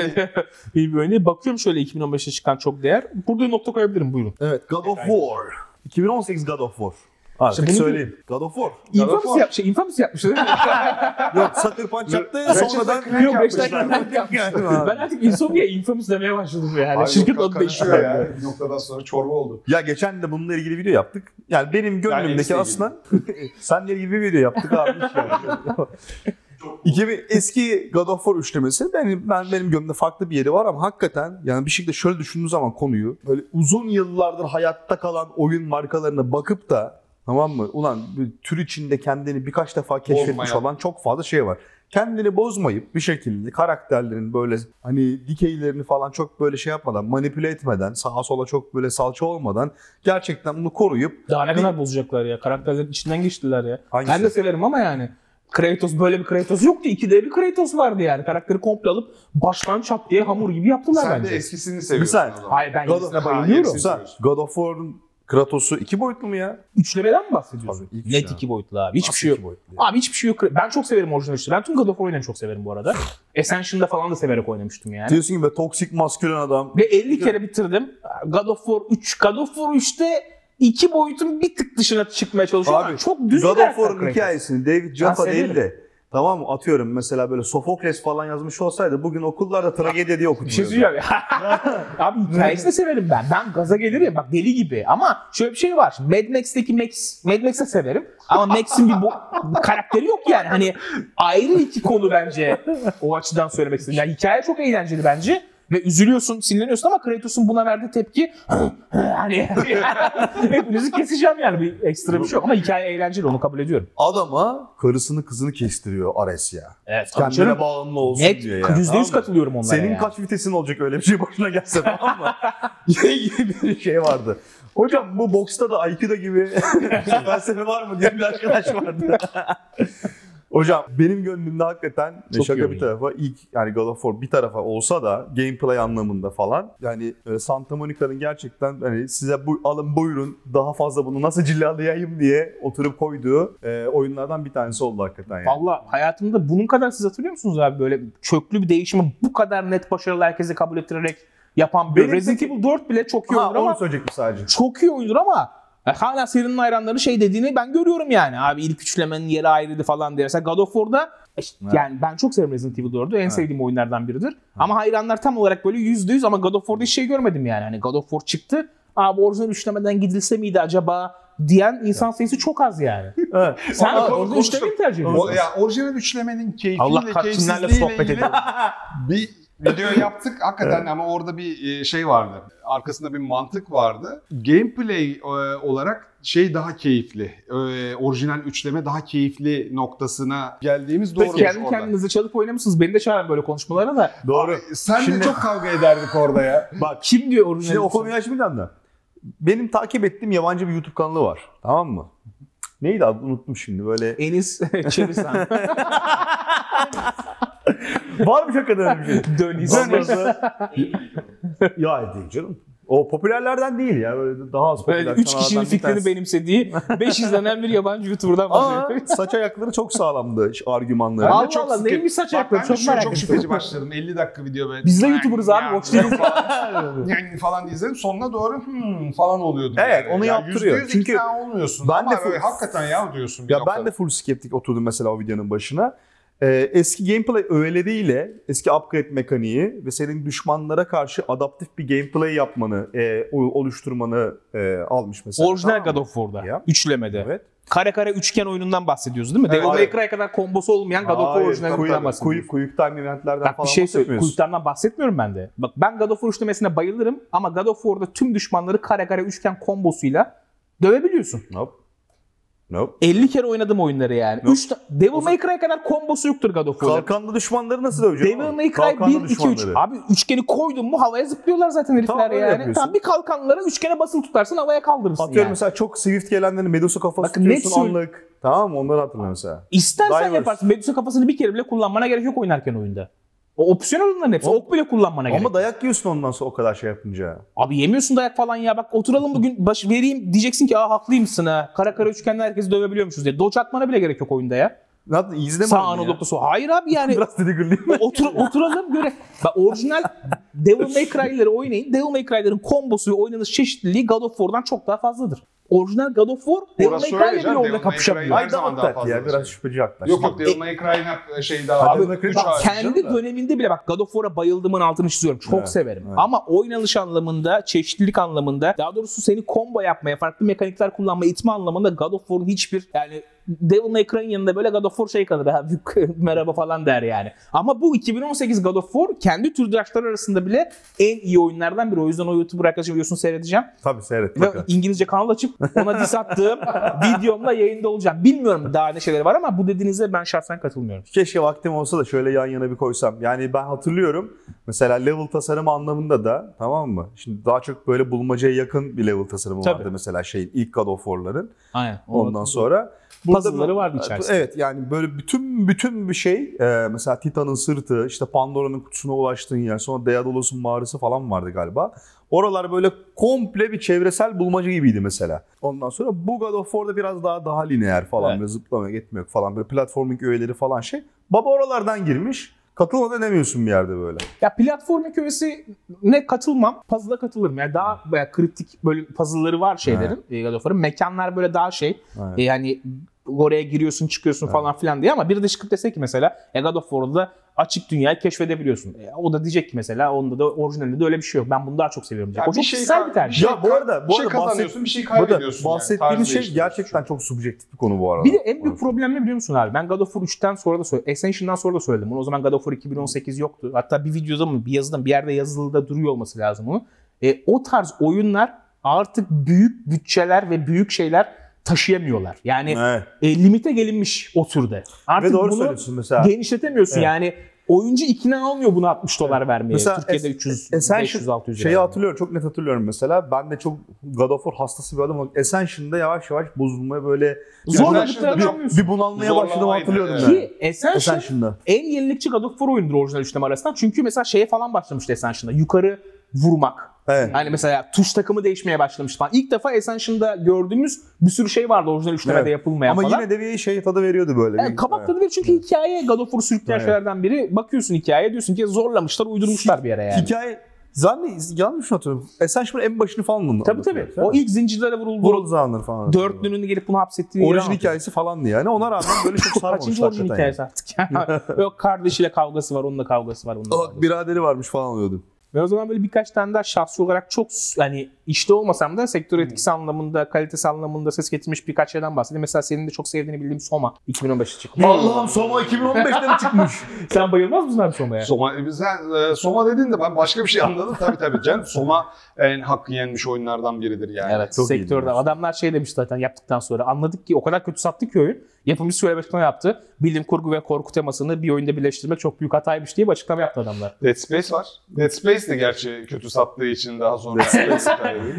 [SPEAKER 2] bir oyunu. Bakıyorum şöyle 2015'te çıkan çok değer. Burada nokta koyabilirim buyurun.
[SPEAKER 3] Evet God of War. 2018 God of War. Artık
[SPEAKER 2] bunu-
[SPEAKER 3] söyleyeyim. God of War.
[SPEAKER 2] Infamous, yap, şey, Infamous yapmış değil mi?
[SPEAKER 3] Yok Sucker Punch yaptı
[SPEAKER 1] Ratchet
[SPEAKER 3] sonradan
[SPEAKER 2] Yok
[SPEAKER 1] yapmışlar.
[SPEAKER 2] Yapmışlar. ben artık Insomnia Infamous demeye başladım yani.
[SPEAKER 1] Abi
[SPEAKER 2] Şirket adı değişti.
[SPEAKER 1] ya. Bir noktadan sonra çorba oldu.
[SPEAKER 3] Ya geçen de bununla ilgili video yaptık. Yani benim gönlümdeki
[SPEAKER 1] Enis'le
[SPEAKER 3] aslında seninle ilgili bir video yaptık abi. yani. 2000 eski God of War üçlemesi benim ben benim gönlümde farklı bir yeri var ama hakikaten yani bir şekilde şöyle düşündüğün zaman konuyu böyle uzun yıllardır hayatta kalan oyun markalarına bakıp da tamam mı? Ulan bir tür içinde kendini birkaç defa keşfetmiş
[SPEAKER 1] Bozmayan.
[SPEAKER 3] olan çok fazla şey var. Kendini bozmayıp bir şekilde karakterlerin böyle hani dikeylerini falan çok böyle şey yapmadan manipüle etmeden sağa sola çok böyle salça olmadan gerçekten bunu koruyup
[SPEAKER 2] Daha ne kadar bozacaklar ya. Karakterlerin içinden geçtiler ya.
[SPEAKER 3] Hangisi?
[SPEAKER 2] Ben de severim ama yani. Kratos böyle bir Kratos yoktu. 2D bir Kratos vardı yani. Karakteri komple alıp baştan çat diye hamur gibi yaptılar
[SPEAKER 1] Sen
[SPEAKER 2] bence.
[SPEAKER 1] de eskisini seviyorsun.
[SPEAKER 3] Güzel.
[SPEAKER 1] o zaman.
[SPEAKER 2] Hayır ben
[SPEAKER 3] God of-
[SPEAKER 2] yenisine bayılıyorum.
[SPEAKER 3] God of War'un Kratos'u iki boyutlu mu ya?
[SPEAKER 2] Üçlemeden mi bahsediyorsun?
[SPEAKER 3] Tabii, ilk
[SPEAKER 2] Net iki boyutlu abi. Hiçbir
[SPEAKER 3] Nasıl
[SPEAKER 2] şey yok.
[SPEAKER 3] boyutlu ya?
[SPEAKER 2] Abi hiçbir şey yok. Ben çok severim orijinal üçlü. Ben tüm God of War oyunlarını çok severim bu arada. Ascension'da falan da severek oynamıştım yani.
[SPEAKER 3] Diyorsun gibi toksik maskülen adam.
[SPEAKER 2] Ve 50 kere bitirdim. God of War 3. God of War 3'te iki boyutun bir tık dışına çıkmaya çalışıyor.
[SPEAKER 3] Abi,
[SPEAKER 2] ama çok düz
[SPEAKER 3] God of War'ın hikayesini David Jaffa değil de tamam mı atıyorum mesela böyle Sofokles falan yazmış olsaydı bugün okullarda tragedya diye
[SPEAKER 2] Bir şey
[SPEAKER 3] okutuluyordu.
[SPEAKER 2] söyleyeceğim. Abi hikayesini de severim ben. Ben gaza gelirim bak deli gibi. Ama şöyle bir şey var. Mad Max'teki Max, Mad Max'i severim. Ama Max'in bir, bo- karakteri yok yani. Hani ayrı iki konu bence o açıdan söylemek istedim. Yani hikaye çok eğlenceli bence. Ve üzülüyorsun, sinirleniyorsun ama Kratos'un buna verdiği tepki hani hepinizi keseceğim yani bir ekstra bir şey yok. Ama hikaye eğlenceli onu kabul ediyorum.
[SPEAKER 3] Adama karısını kızını kestiriyor Ares ya.
[SPEAKER 2] Evet.
[SPEAKER 3] Kendine bağımlı olsun
[SPEAKER 2] Net
[SPEAKER 3] diyor ya.
[SPEAKER 2] %100
[SPEAKER 3] tamam mı?
[SPEAKER 2] katılıyorum onlara
[SPEAKER 3] Senin
[SPEAKER 2] yani.
[SPEAKER 3] kaç vitesin olacak öyle bir şey başına gelse tamam mı? bir şey vardı. Hocam bu boksta da Aikido gibi felsefe var mı diye bir arkadaş vardı. Hocam benim gönlümde hakikaten
[SPEAKER 2] Çok
[SPEAKER 3] şaka bir tarafa ilk yani God of War bir tarafa olsa da gameplay anlamında falan yani e, Santa Monica'nın gerçekten hani size bu alın buyurun daha fazla bunu nasıl cilalayayım diye oturup koyduğu e, oyunlardan bir tanesi oldu hakikaten yani.
[SPEAKER 2] Valla hayatımda bunun kadar siz hatırlıyor musunuz abi böyle köklü bir değişimi bu kadar net başarılı herkese kabul ettirerek yapan bir
[SPEAKER 3] Benim
[SPEAKER 2] Resident Evil 4 bile çok iyi
[SPEAKER 3] Ha,
[SPEAKER 2] oyundur
[SPEAKER 3] onu
[SPEAKER 2] ama
[SPEAKER 3] söyleyecektim sadece.
[SPEAKER 2] çok iyi oyundur ama hala serinin hayranları şey dediğini ben görüyorum yani. Abi ilk üçlemenin yeri ayrıydı falan diye. Mesela God of War'da işte
[SPEAKER 3] Evet.
[SPEAKER 2] yani ben çok severim Resident Evil 4'ü. En sevdiğim oyunlardan biridir. Ama hayranlar tam olarak böyle %100 ama God of War'da hiç şey görmedim yani. Hani God of War çıktı. Abi orijinal üçlemeden gidilse miydi acaba diyen insan sayısı çok az yani.
[SPEAKER 3] Evet.
[SPEAKER 2] Sen
[SPEAKER 1] konuştuk.
[SPEAKER 2] üçlemeyi tercih
[SPEAKER 1] O,
[SPEAKER 2] ediyorsun?
[SPEAKER 1] ya orijinal üçlemenin keyfiyle
[SPEAKER 2] Allah
[SPEAKER 1] keyifsizliğiyle
[SPEAKER 2] sohbet
[SPEAKER 1] ilgili bir video yaptık hakikaten ama orada bir e, şey vardı. Arkasında bir mantık vardı. Gameplay e, olarak şey daha keyifli. E, Orijinal üçleme daha keyifli noktasına geldiğimiz doğru.
[SPEAKER 2] Peki kendi kendinize çalıp oynamışsınız. Beni de çağırın böyle konuşmalara da.
[SPEAKER 3] Doğru.
[SPEAKER 1] Sen de
[SPEAKER 3] Şimdi-
[SPEAKER 1] çok kavga ederdik orada ya.
[SPEAKER 3] Bak
[SPEAKER 2] Kim diyor orijinal?
[SPEAKER 3] Şimdi o konuyu açmayacağım da. Benim takip ettiğim yabancı bir YouTube kanalı var. Tamam mı? Neydi adı unuttum şimdi böyle.
[SPEAKER 2] Enis Çevisan.
[SPEAKER 3] Var mı hakikaten öyle bir şey? Sonra- ya değil canım. O popülerlerden değil ya. Böyle daha az popüler
[SPEAKER 2] Böyle üç kişinin
[SPEAKER 3] kanallardan bir
[SPEAKER 2] fikrini benimsediği 5 izlenen bir yabancı YouTuber'dan bahsediyor.
[SPEAKER 3] saç ayakları çok sağlamdı argümanları.
[SPEAKER 2] Allah
[SPEAKER 1] çok
[SPEAKER 2] Allah,
[SPEAKER 1] sıkı-
[SPEAKER 2] neymiş saç
[SPEAKER 1] Bak
[SPEAKER 2] ayakları? Çok
[SPEAKER 1] şu
[SPEAKER 2] merak
[SPEAKER 1] çok
[SPEAKER 2] ettim.
[SPEAKER 1] şüpheci başladım. 50 dakika video böyle.
[SPEAKER 2] Biz de YouTuber'ız abi,
[SPEAKER 1] Ya,
[SPEAKER 2] boş değiliz.
[SPEAKER 1] falan, yani falan izledim. Sonuna doğru hmm falan oluyordum.
[SPEAKER 3] Evet,
[SPEAKER 1] yani.
[SPEAKER 3] onu
[SPEAKER 1] Ya
[SPEAKER 3] yaptırıyor.
[SPEAKER 1] %100
[SPEAKER 3] Çünkü
[SPEAKER 1] ikna olmuyorsun.
[SPEAKER 3] ben
[SPEAKER 1] Ama
[SPEAKER 3] de full-
[SPEAKER 1] hakikaten ya diyorsun.
[SPEAKER 3] Ya ben de full skeptik oturdum mesela o videonun başına. Ee, eski gameplay öğeleriyle eski upgrade mekaniği ve senin düşmanlara karşı adaptif bir gameplay yapmanı, e, oluşturmanı e, almış mesela.
[SPEAKER 2] Orijinal God of War'da.
[SPEAKER 3] Ya.
[SPEAKER 2] Üçlemede.
[SPEAKER 3] Evet.
[SPEAKER 2] Kare kare üçgen oyunundan bahsediyoruz değil mi?
[SPEAKER 1] Evet,
[SPEAKER 2] Devil May. Cry kadar kombosu olmayan God of War orijinalinden
[SPEAKER 3] quick,
[SPEAKER 2] bahsediyoruz.
[SPEAKER 3] quick, quick time eventlerden
[SPEAKER 2] Bak
[SPEAKER 3] falan
[SPEAKER 2] bir şey
[SPEAKER 3] bahsetmiyorsun.
[SPEAKER 2] Kulüplerden bahsetmiyorum ben de. Bak ben God of War üçlemesine bayılırım ama God of War'da tüm düşmanları kare kare üçgen kombosuyla dövebiliyorsun.
[SPEAKER 3] Nope. Nope.
[SPEAKER 2] 50 kere oynadım oyunları yani.
[SPEAKER 3] Yok.
[SPEAKER 2] Üç ta- Devil May Cry kadar kombosu yoktur God of War'da.
[SPEAKER 3] Kalkanlı düşmanları nasıl döveceksin?
[SPEAKER 2] Devil
[SPEAKER 3] oğlum?
[SPEAKER 2] May Cry
[SPEAKER 3] Kalkanlı
[SPEAKER 2] 1, 2, 3.
[SPEAKER 3] düşmanları.
[SPEAKER 2] Abi üçgeni koydun mu havaya zıplıyorlar zaten herifler
[SPEAKER 3] Tamam, öyle
[SPEAKER 2] yani.
[SPEAKER 3] yapıyorsun.
[SPEAKER 2] Tamam bir kalkanlara üçgene basılı tutarsın havaya kaldırırsın
[SPEAKER 3] Atıyorum
[SPEAKER 2] yani.
[SPEAKER 3] mesela çok Swift gelenlerin Medusa kafası
[SPEAKER 2] Bakın net
[SPEAKER 3] tutuyorsun
[SPEAKER 2] söyle-
[SPEAKER 3] anlık. Tamam mı? Onları hatırla mesela.
[SPEAKER 2] İstersen
[SPEAKER 3] Divers.
[SPEAKER 2] yaparsın. Medusa kafasını bir kere bile kullanmana gerek yok oynarken oyunda. O opsiyonel onların hepsi.
[SPEAKER 3] O-
[SPEAKER 2] Ok bile kullanmana gerek
[SPEAKER 3] Ama dayak yiyorsun ondan sonra o kadar şey yapınca.
[SPEAKER 2] Abi yemiyorsun dayak falan ya. Bak oturalım bugün baş vereyim diyeceksin ki aa haklıymışsın ha. Kara kara üçgenle herkesi dövebiliyormuşuz diye. Doç atmana bile gerek yok oyunda ya.
[SPEAKER 3] Yaptın? İzleme
[SPEAKER 2] Sağ
[SPEAKER 3] onu ya.
[SPEAKER 2] Anadolu sol. Hayır abi yani
[SPEAKER 3] Biraz triggerlıyım.
[SPEAKER 2] Otur, oturalım göre. Bak orijinal Devil May Cry'leri oynayın. Devil May Cry'lerin kombosu ve oynanış çeşitliliği God of War'dan çok daha fazladır. Orijinal God of War Devil May Cry ile bile orada
[SPEAKER 1] Her
[SPEAKER 3] Ay
[SPEAKER 1] daha fazla
[SPEAKER 3] ya biraz şüpheci yaklaştı.
[SPEAKER 1] Yok yok Devil May Cry'ın şey daha
[SPEAKER 3] Abi,
[SPEAKER 1] Üç
[SPEAKER 2] Bak, kendi döneminde bile bak God of War'a bayıldığımın altını çiziyorum. Çok
[SPEAKER 3] Evet,
[SPEAKER 2] severim.
[SPEAKER 3] evet.
[SPEAKER 2] Ama oynanış anlamında, çeşitlilik anlamında, daha doğrusu seni combo yapmaya, farklı mekanikler kullanmaya itme anlamında God of War'un hiçbir yani Devil May Cry'ın yanında böyle God of War şey kalır. Ha, merhaba falan der yani. Ama bu 2018 God of War kendi türdaşları arasında bile en iyi oyunlardan biri. O yüzden o YouTuber arkadaşım videosunu seyredeceğim.
[SPEAKER 3] Tabii seyret
[SPEAKER 2] Ve
[SPEAKER 3] bakalım.
[SPEAKER 2] İngilizce kanal açıp ona diss attığım videomla yayında olacağım. Bilmiyorum daha ne şeyler var ama bu dediğinize ben şahsen katılmıyorum.
[SPEAKER 3] Keşke vaktim olsa da şöyle yan yana bir koysam. Yani ben hatırlıyorum mesela level tasarımı anlamında da tamam mı? Şimdi daha çok böyle bulmacaya yakın bir level tasarımı
[SPEAKER 2] Tabii.
[SPEAKER 3] vardı mesela şey ilk God of War'ların.
[SPEAKER 2] Aynen.
[SPEAKER 3] Ondan sonra
[SPEAKER 2] Puzzle'ları vardı içerisinde.
[SPEAKER 3] Evet yani böyle bütün bütün bir şey e, mesela Titan'ın sırtı işte Pandora'nın kutusuna ulaştığın yer sonra Daedalus'un mağarası falan vardı galiba. Oralar böyle komple bir çevresel bulmaca gibiydi mesela. Ondan sonra bu God of War'da biraz daha daha lineer falan
[SPEAKER 2] Evet.
[SPEAKER 3] böyle zıplamaya gitmiyor falan böyle platforming öğeleri falan şey. Baba oralardan girmiş. Katılmadan demiyorsun bir yerde böyle.
[SPEAKER 2] Ya platform hikayesi ne katılmam. Puzzle'a katılırım. Yani daha böyle kritik böyle puzzle'ları var şeylerin. e, God of War'ın. Mekanlar böyle daha şey.
[SPEAKER 3] Evet.
[SPEAKER 2] E, yani oraya giriyorsun çıkıyorsun falan filan diye ama biri de çıkıp dese ki mesela e, God of War'da açık dünyayı keşfedebiliyorsun. E, o da diyecek ki mesela onda da orijinalinde de öyle bir şey yok. Ben bunu daha çok seviyorum diyecek.
[SPEAKER 1] Ya
[SPEAKER 2] o çok
[SPEAKER 1] bir şey
[SPEAKER 2] kişisel bir tercih.
[SPEAKER 1] bir şey
[SPEAKER 3] Ya bu arada- bu
[SPEAKER 1] bir şey
[SPEAKER 3] arada bahset-
[SPEAKER 1] kazanıyorsun, bir şey
[SPEAKER 3] Burada
[SPEAKER 1] kaybediyorsun. yani.
[SPEAKER 3] bahsettiğimiz
[SPEAKER 1] Tarz
[SPEAKER 3] şey gerçekten çok subjektif bir konu bu arada.
[SPEAKER 2] Bir de en büyük problem ne biliyor musun abi? Ben God of War 3'ten sonra da söyledim. Ascension'dan sonra da söyledim bunu. O zaman God of War 2018 yoktu. Hatta bir videoda mı bir yazıda mı bir yerde yazılıda duruyor olması lazım onu. E, o tarz oyunlar artık büyük bütçeler ve büyük şeyler taşıyamıyorlar. Yani
[SPEAKER 3] Evet.
[SPEAKER 2] e, limite gelinmiş o türde. Artık
[SPEAKER 3] Ve doğru
[SPEAKER 2] bunu
[SPEAKER 3] söylüyorsun mesela.
[SPEAKER 2] genişletemiyorsun
[SPEAKER 3] Evet.
[SPEAKER 2] yani. Oyuncu ikna olmuyor bunu 60 dolar vermeye.
[SPEAKER 3] Mesela
[SPEAKER 2] Türkiye'de
[SPEAKER 3] Es-
[SPEAKER 2] 300,
[SPEAKER 3] Ascension
[SPEAKER 2] 500, 600 lira.
[SPEAKER 3] Şeyi
[SPEAKER 2] yani.
[SPEAKER 3] hatırlıyorum çok net hatırlıyorum mesela. Ben de çok God of War hastası bir adam olarak Ascension'da yavaş yavaş bozulmaya böyle
[SPEAKER 2] Zorladıklarını
[SPEAKER 1] Bir-
[SPEAKER 3] bir bunalmaya başladım hatırlıyorum yani.
[SPEAKER 2] Ki Ascension
[SPEAKER 3] Ascension'da.
[SPEAKER 2] en yenilikçi God of War oyundur orijinal üçleme arasından. Çünkü mesela şeye falan başlamıştı Ascension'da. Yukarı vurmak.
[SPEAKER 3] Evet.
[SPEAKER 2] Hani mesela tuş takımı değişmeye başlamış falan. İlk defa Ascension'da gördüğümüz bir sürü şey vardı orijinal üçlemede
[SPEAKER 3] Evet.
[SPEAKER 2] yapılmayan
[SPEAKER 3] Ama
[SPEAKER 2] falan.
[SPEAKER 3] yine de bir şey tadı veriyordu böyle.
[SPEAKER 2] Yani kabak
[SPEAKER 3] Evet.
[SPEAKER 2] tadı verir çünkü hikaye God of War'u sürükleyen
[SPEAKER 3] Evet.
[SPEAKER 2] şeylerden biri. Bakıyorsun hikayeye diyorsun ki zorlamışlar, uydurmuşlar bir yere yani.
[SPEAKER 3] Hikaye zanne yanlış mı hatırlıyorum? Ascension'ın en başını falan mı?
[SPEAKER 2] Tabii tabii. O ilk zincirlere vuruldu.
[SPEAKER 3] Vuruldu zamanları falan.
[SPEAKER 2] Dörtlünün gelip bunu hapsettiği
[SPEAKER 3] Orijin hikayesi falandı yani. Ona rağmen böyle çok
[SPEAKER 2] Kaçıncı
[SPEAKER 3] sarmamışlar
[SPEAKER 2] orijin
[SPEAKER 3] hakikaten.
[SPEAKER 2] hikayesi artık ya. Yok kardeşiyle kavgası var, onunla kavgası var. Onunla
[SPEAKER 3] yani.
[SPEAKER 2] kavgası
[SPEAKER 3] Aa, biraderi varmış falan oluyordu.
[SPEAKER 2] Ben o zaman böyle birkaç tane daha şahsi olarak çok yani işte olmasam da sektör etkisi anlamında, kalitesi anlamında ses getirmiş birkaç şeyden bahsedeyim. Mesela senin de çok sevdiğini bildiğim Soma 2015'te çıkmış.
[SPEAKER 3] Allah'ım Soma 2015'te mi çıkmış?
[SPEAKER 2] Sen bayılmaz mısın abi Soma'ya?
[SPEAKER 1] Soma, sen, e, Soma dedin de ben başka bir şey anladım. tabii tabii canım. Soma en hakkı yenmiş oyunlardan biridir yani.
[SPEAKER 2] Evet
[SPEAKER 3] Çok
[SPEAKER 2] sektörde. Adamlar şey demiş zaten yaptıktan sonra. Anladık ki o kadar kötü sattı ki oyun. Yapımcısı şöyle bir açıklama yaptı. Bilim kurgu ve korku temasını bir oyunda birleştirmek çok büyük hataymış diye bir açıklama yaptı adamlar.
[SPEAKER 1] Dead Space var. Dead Space de gerçi kötü sattığı için daha sonra.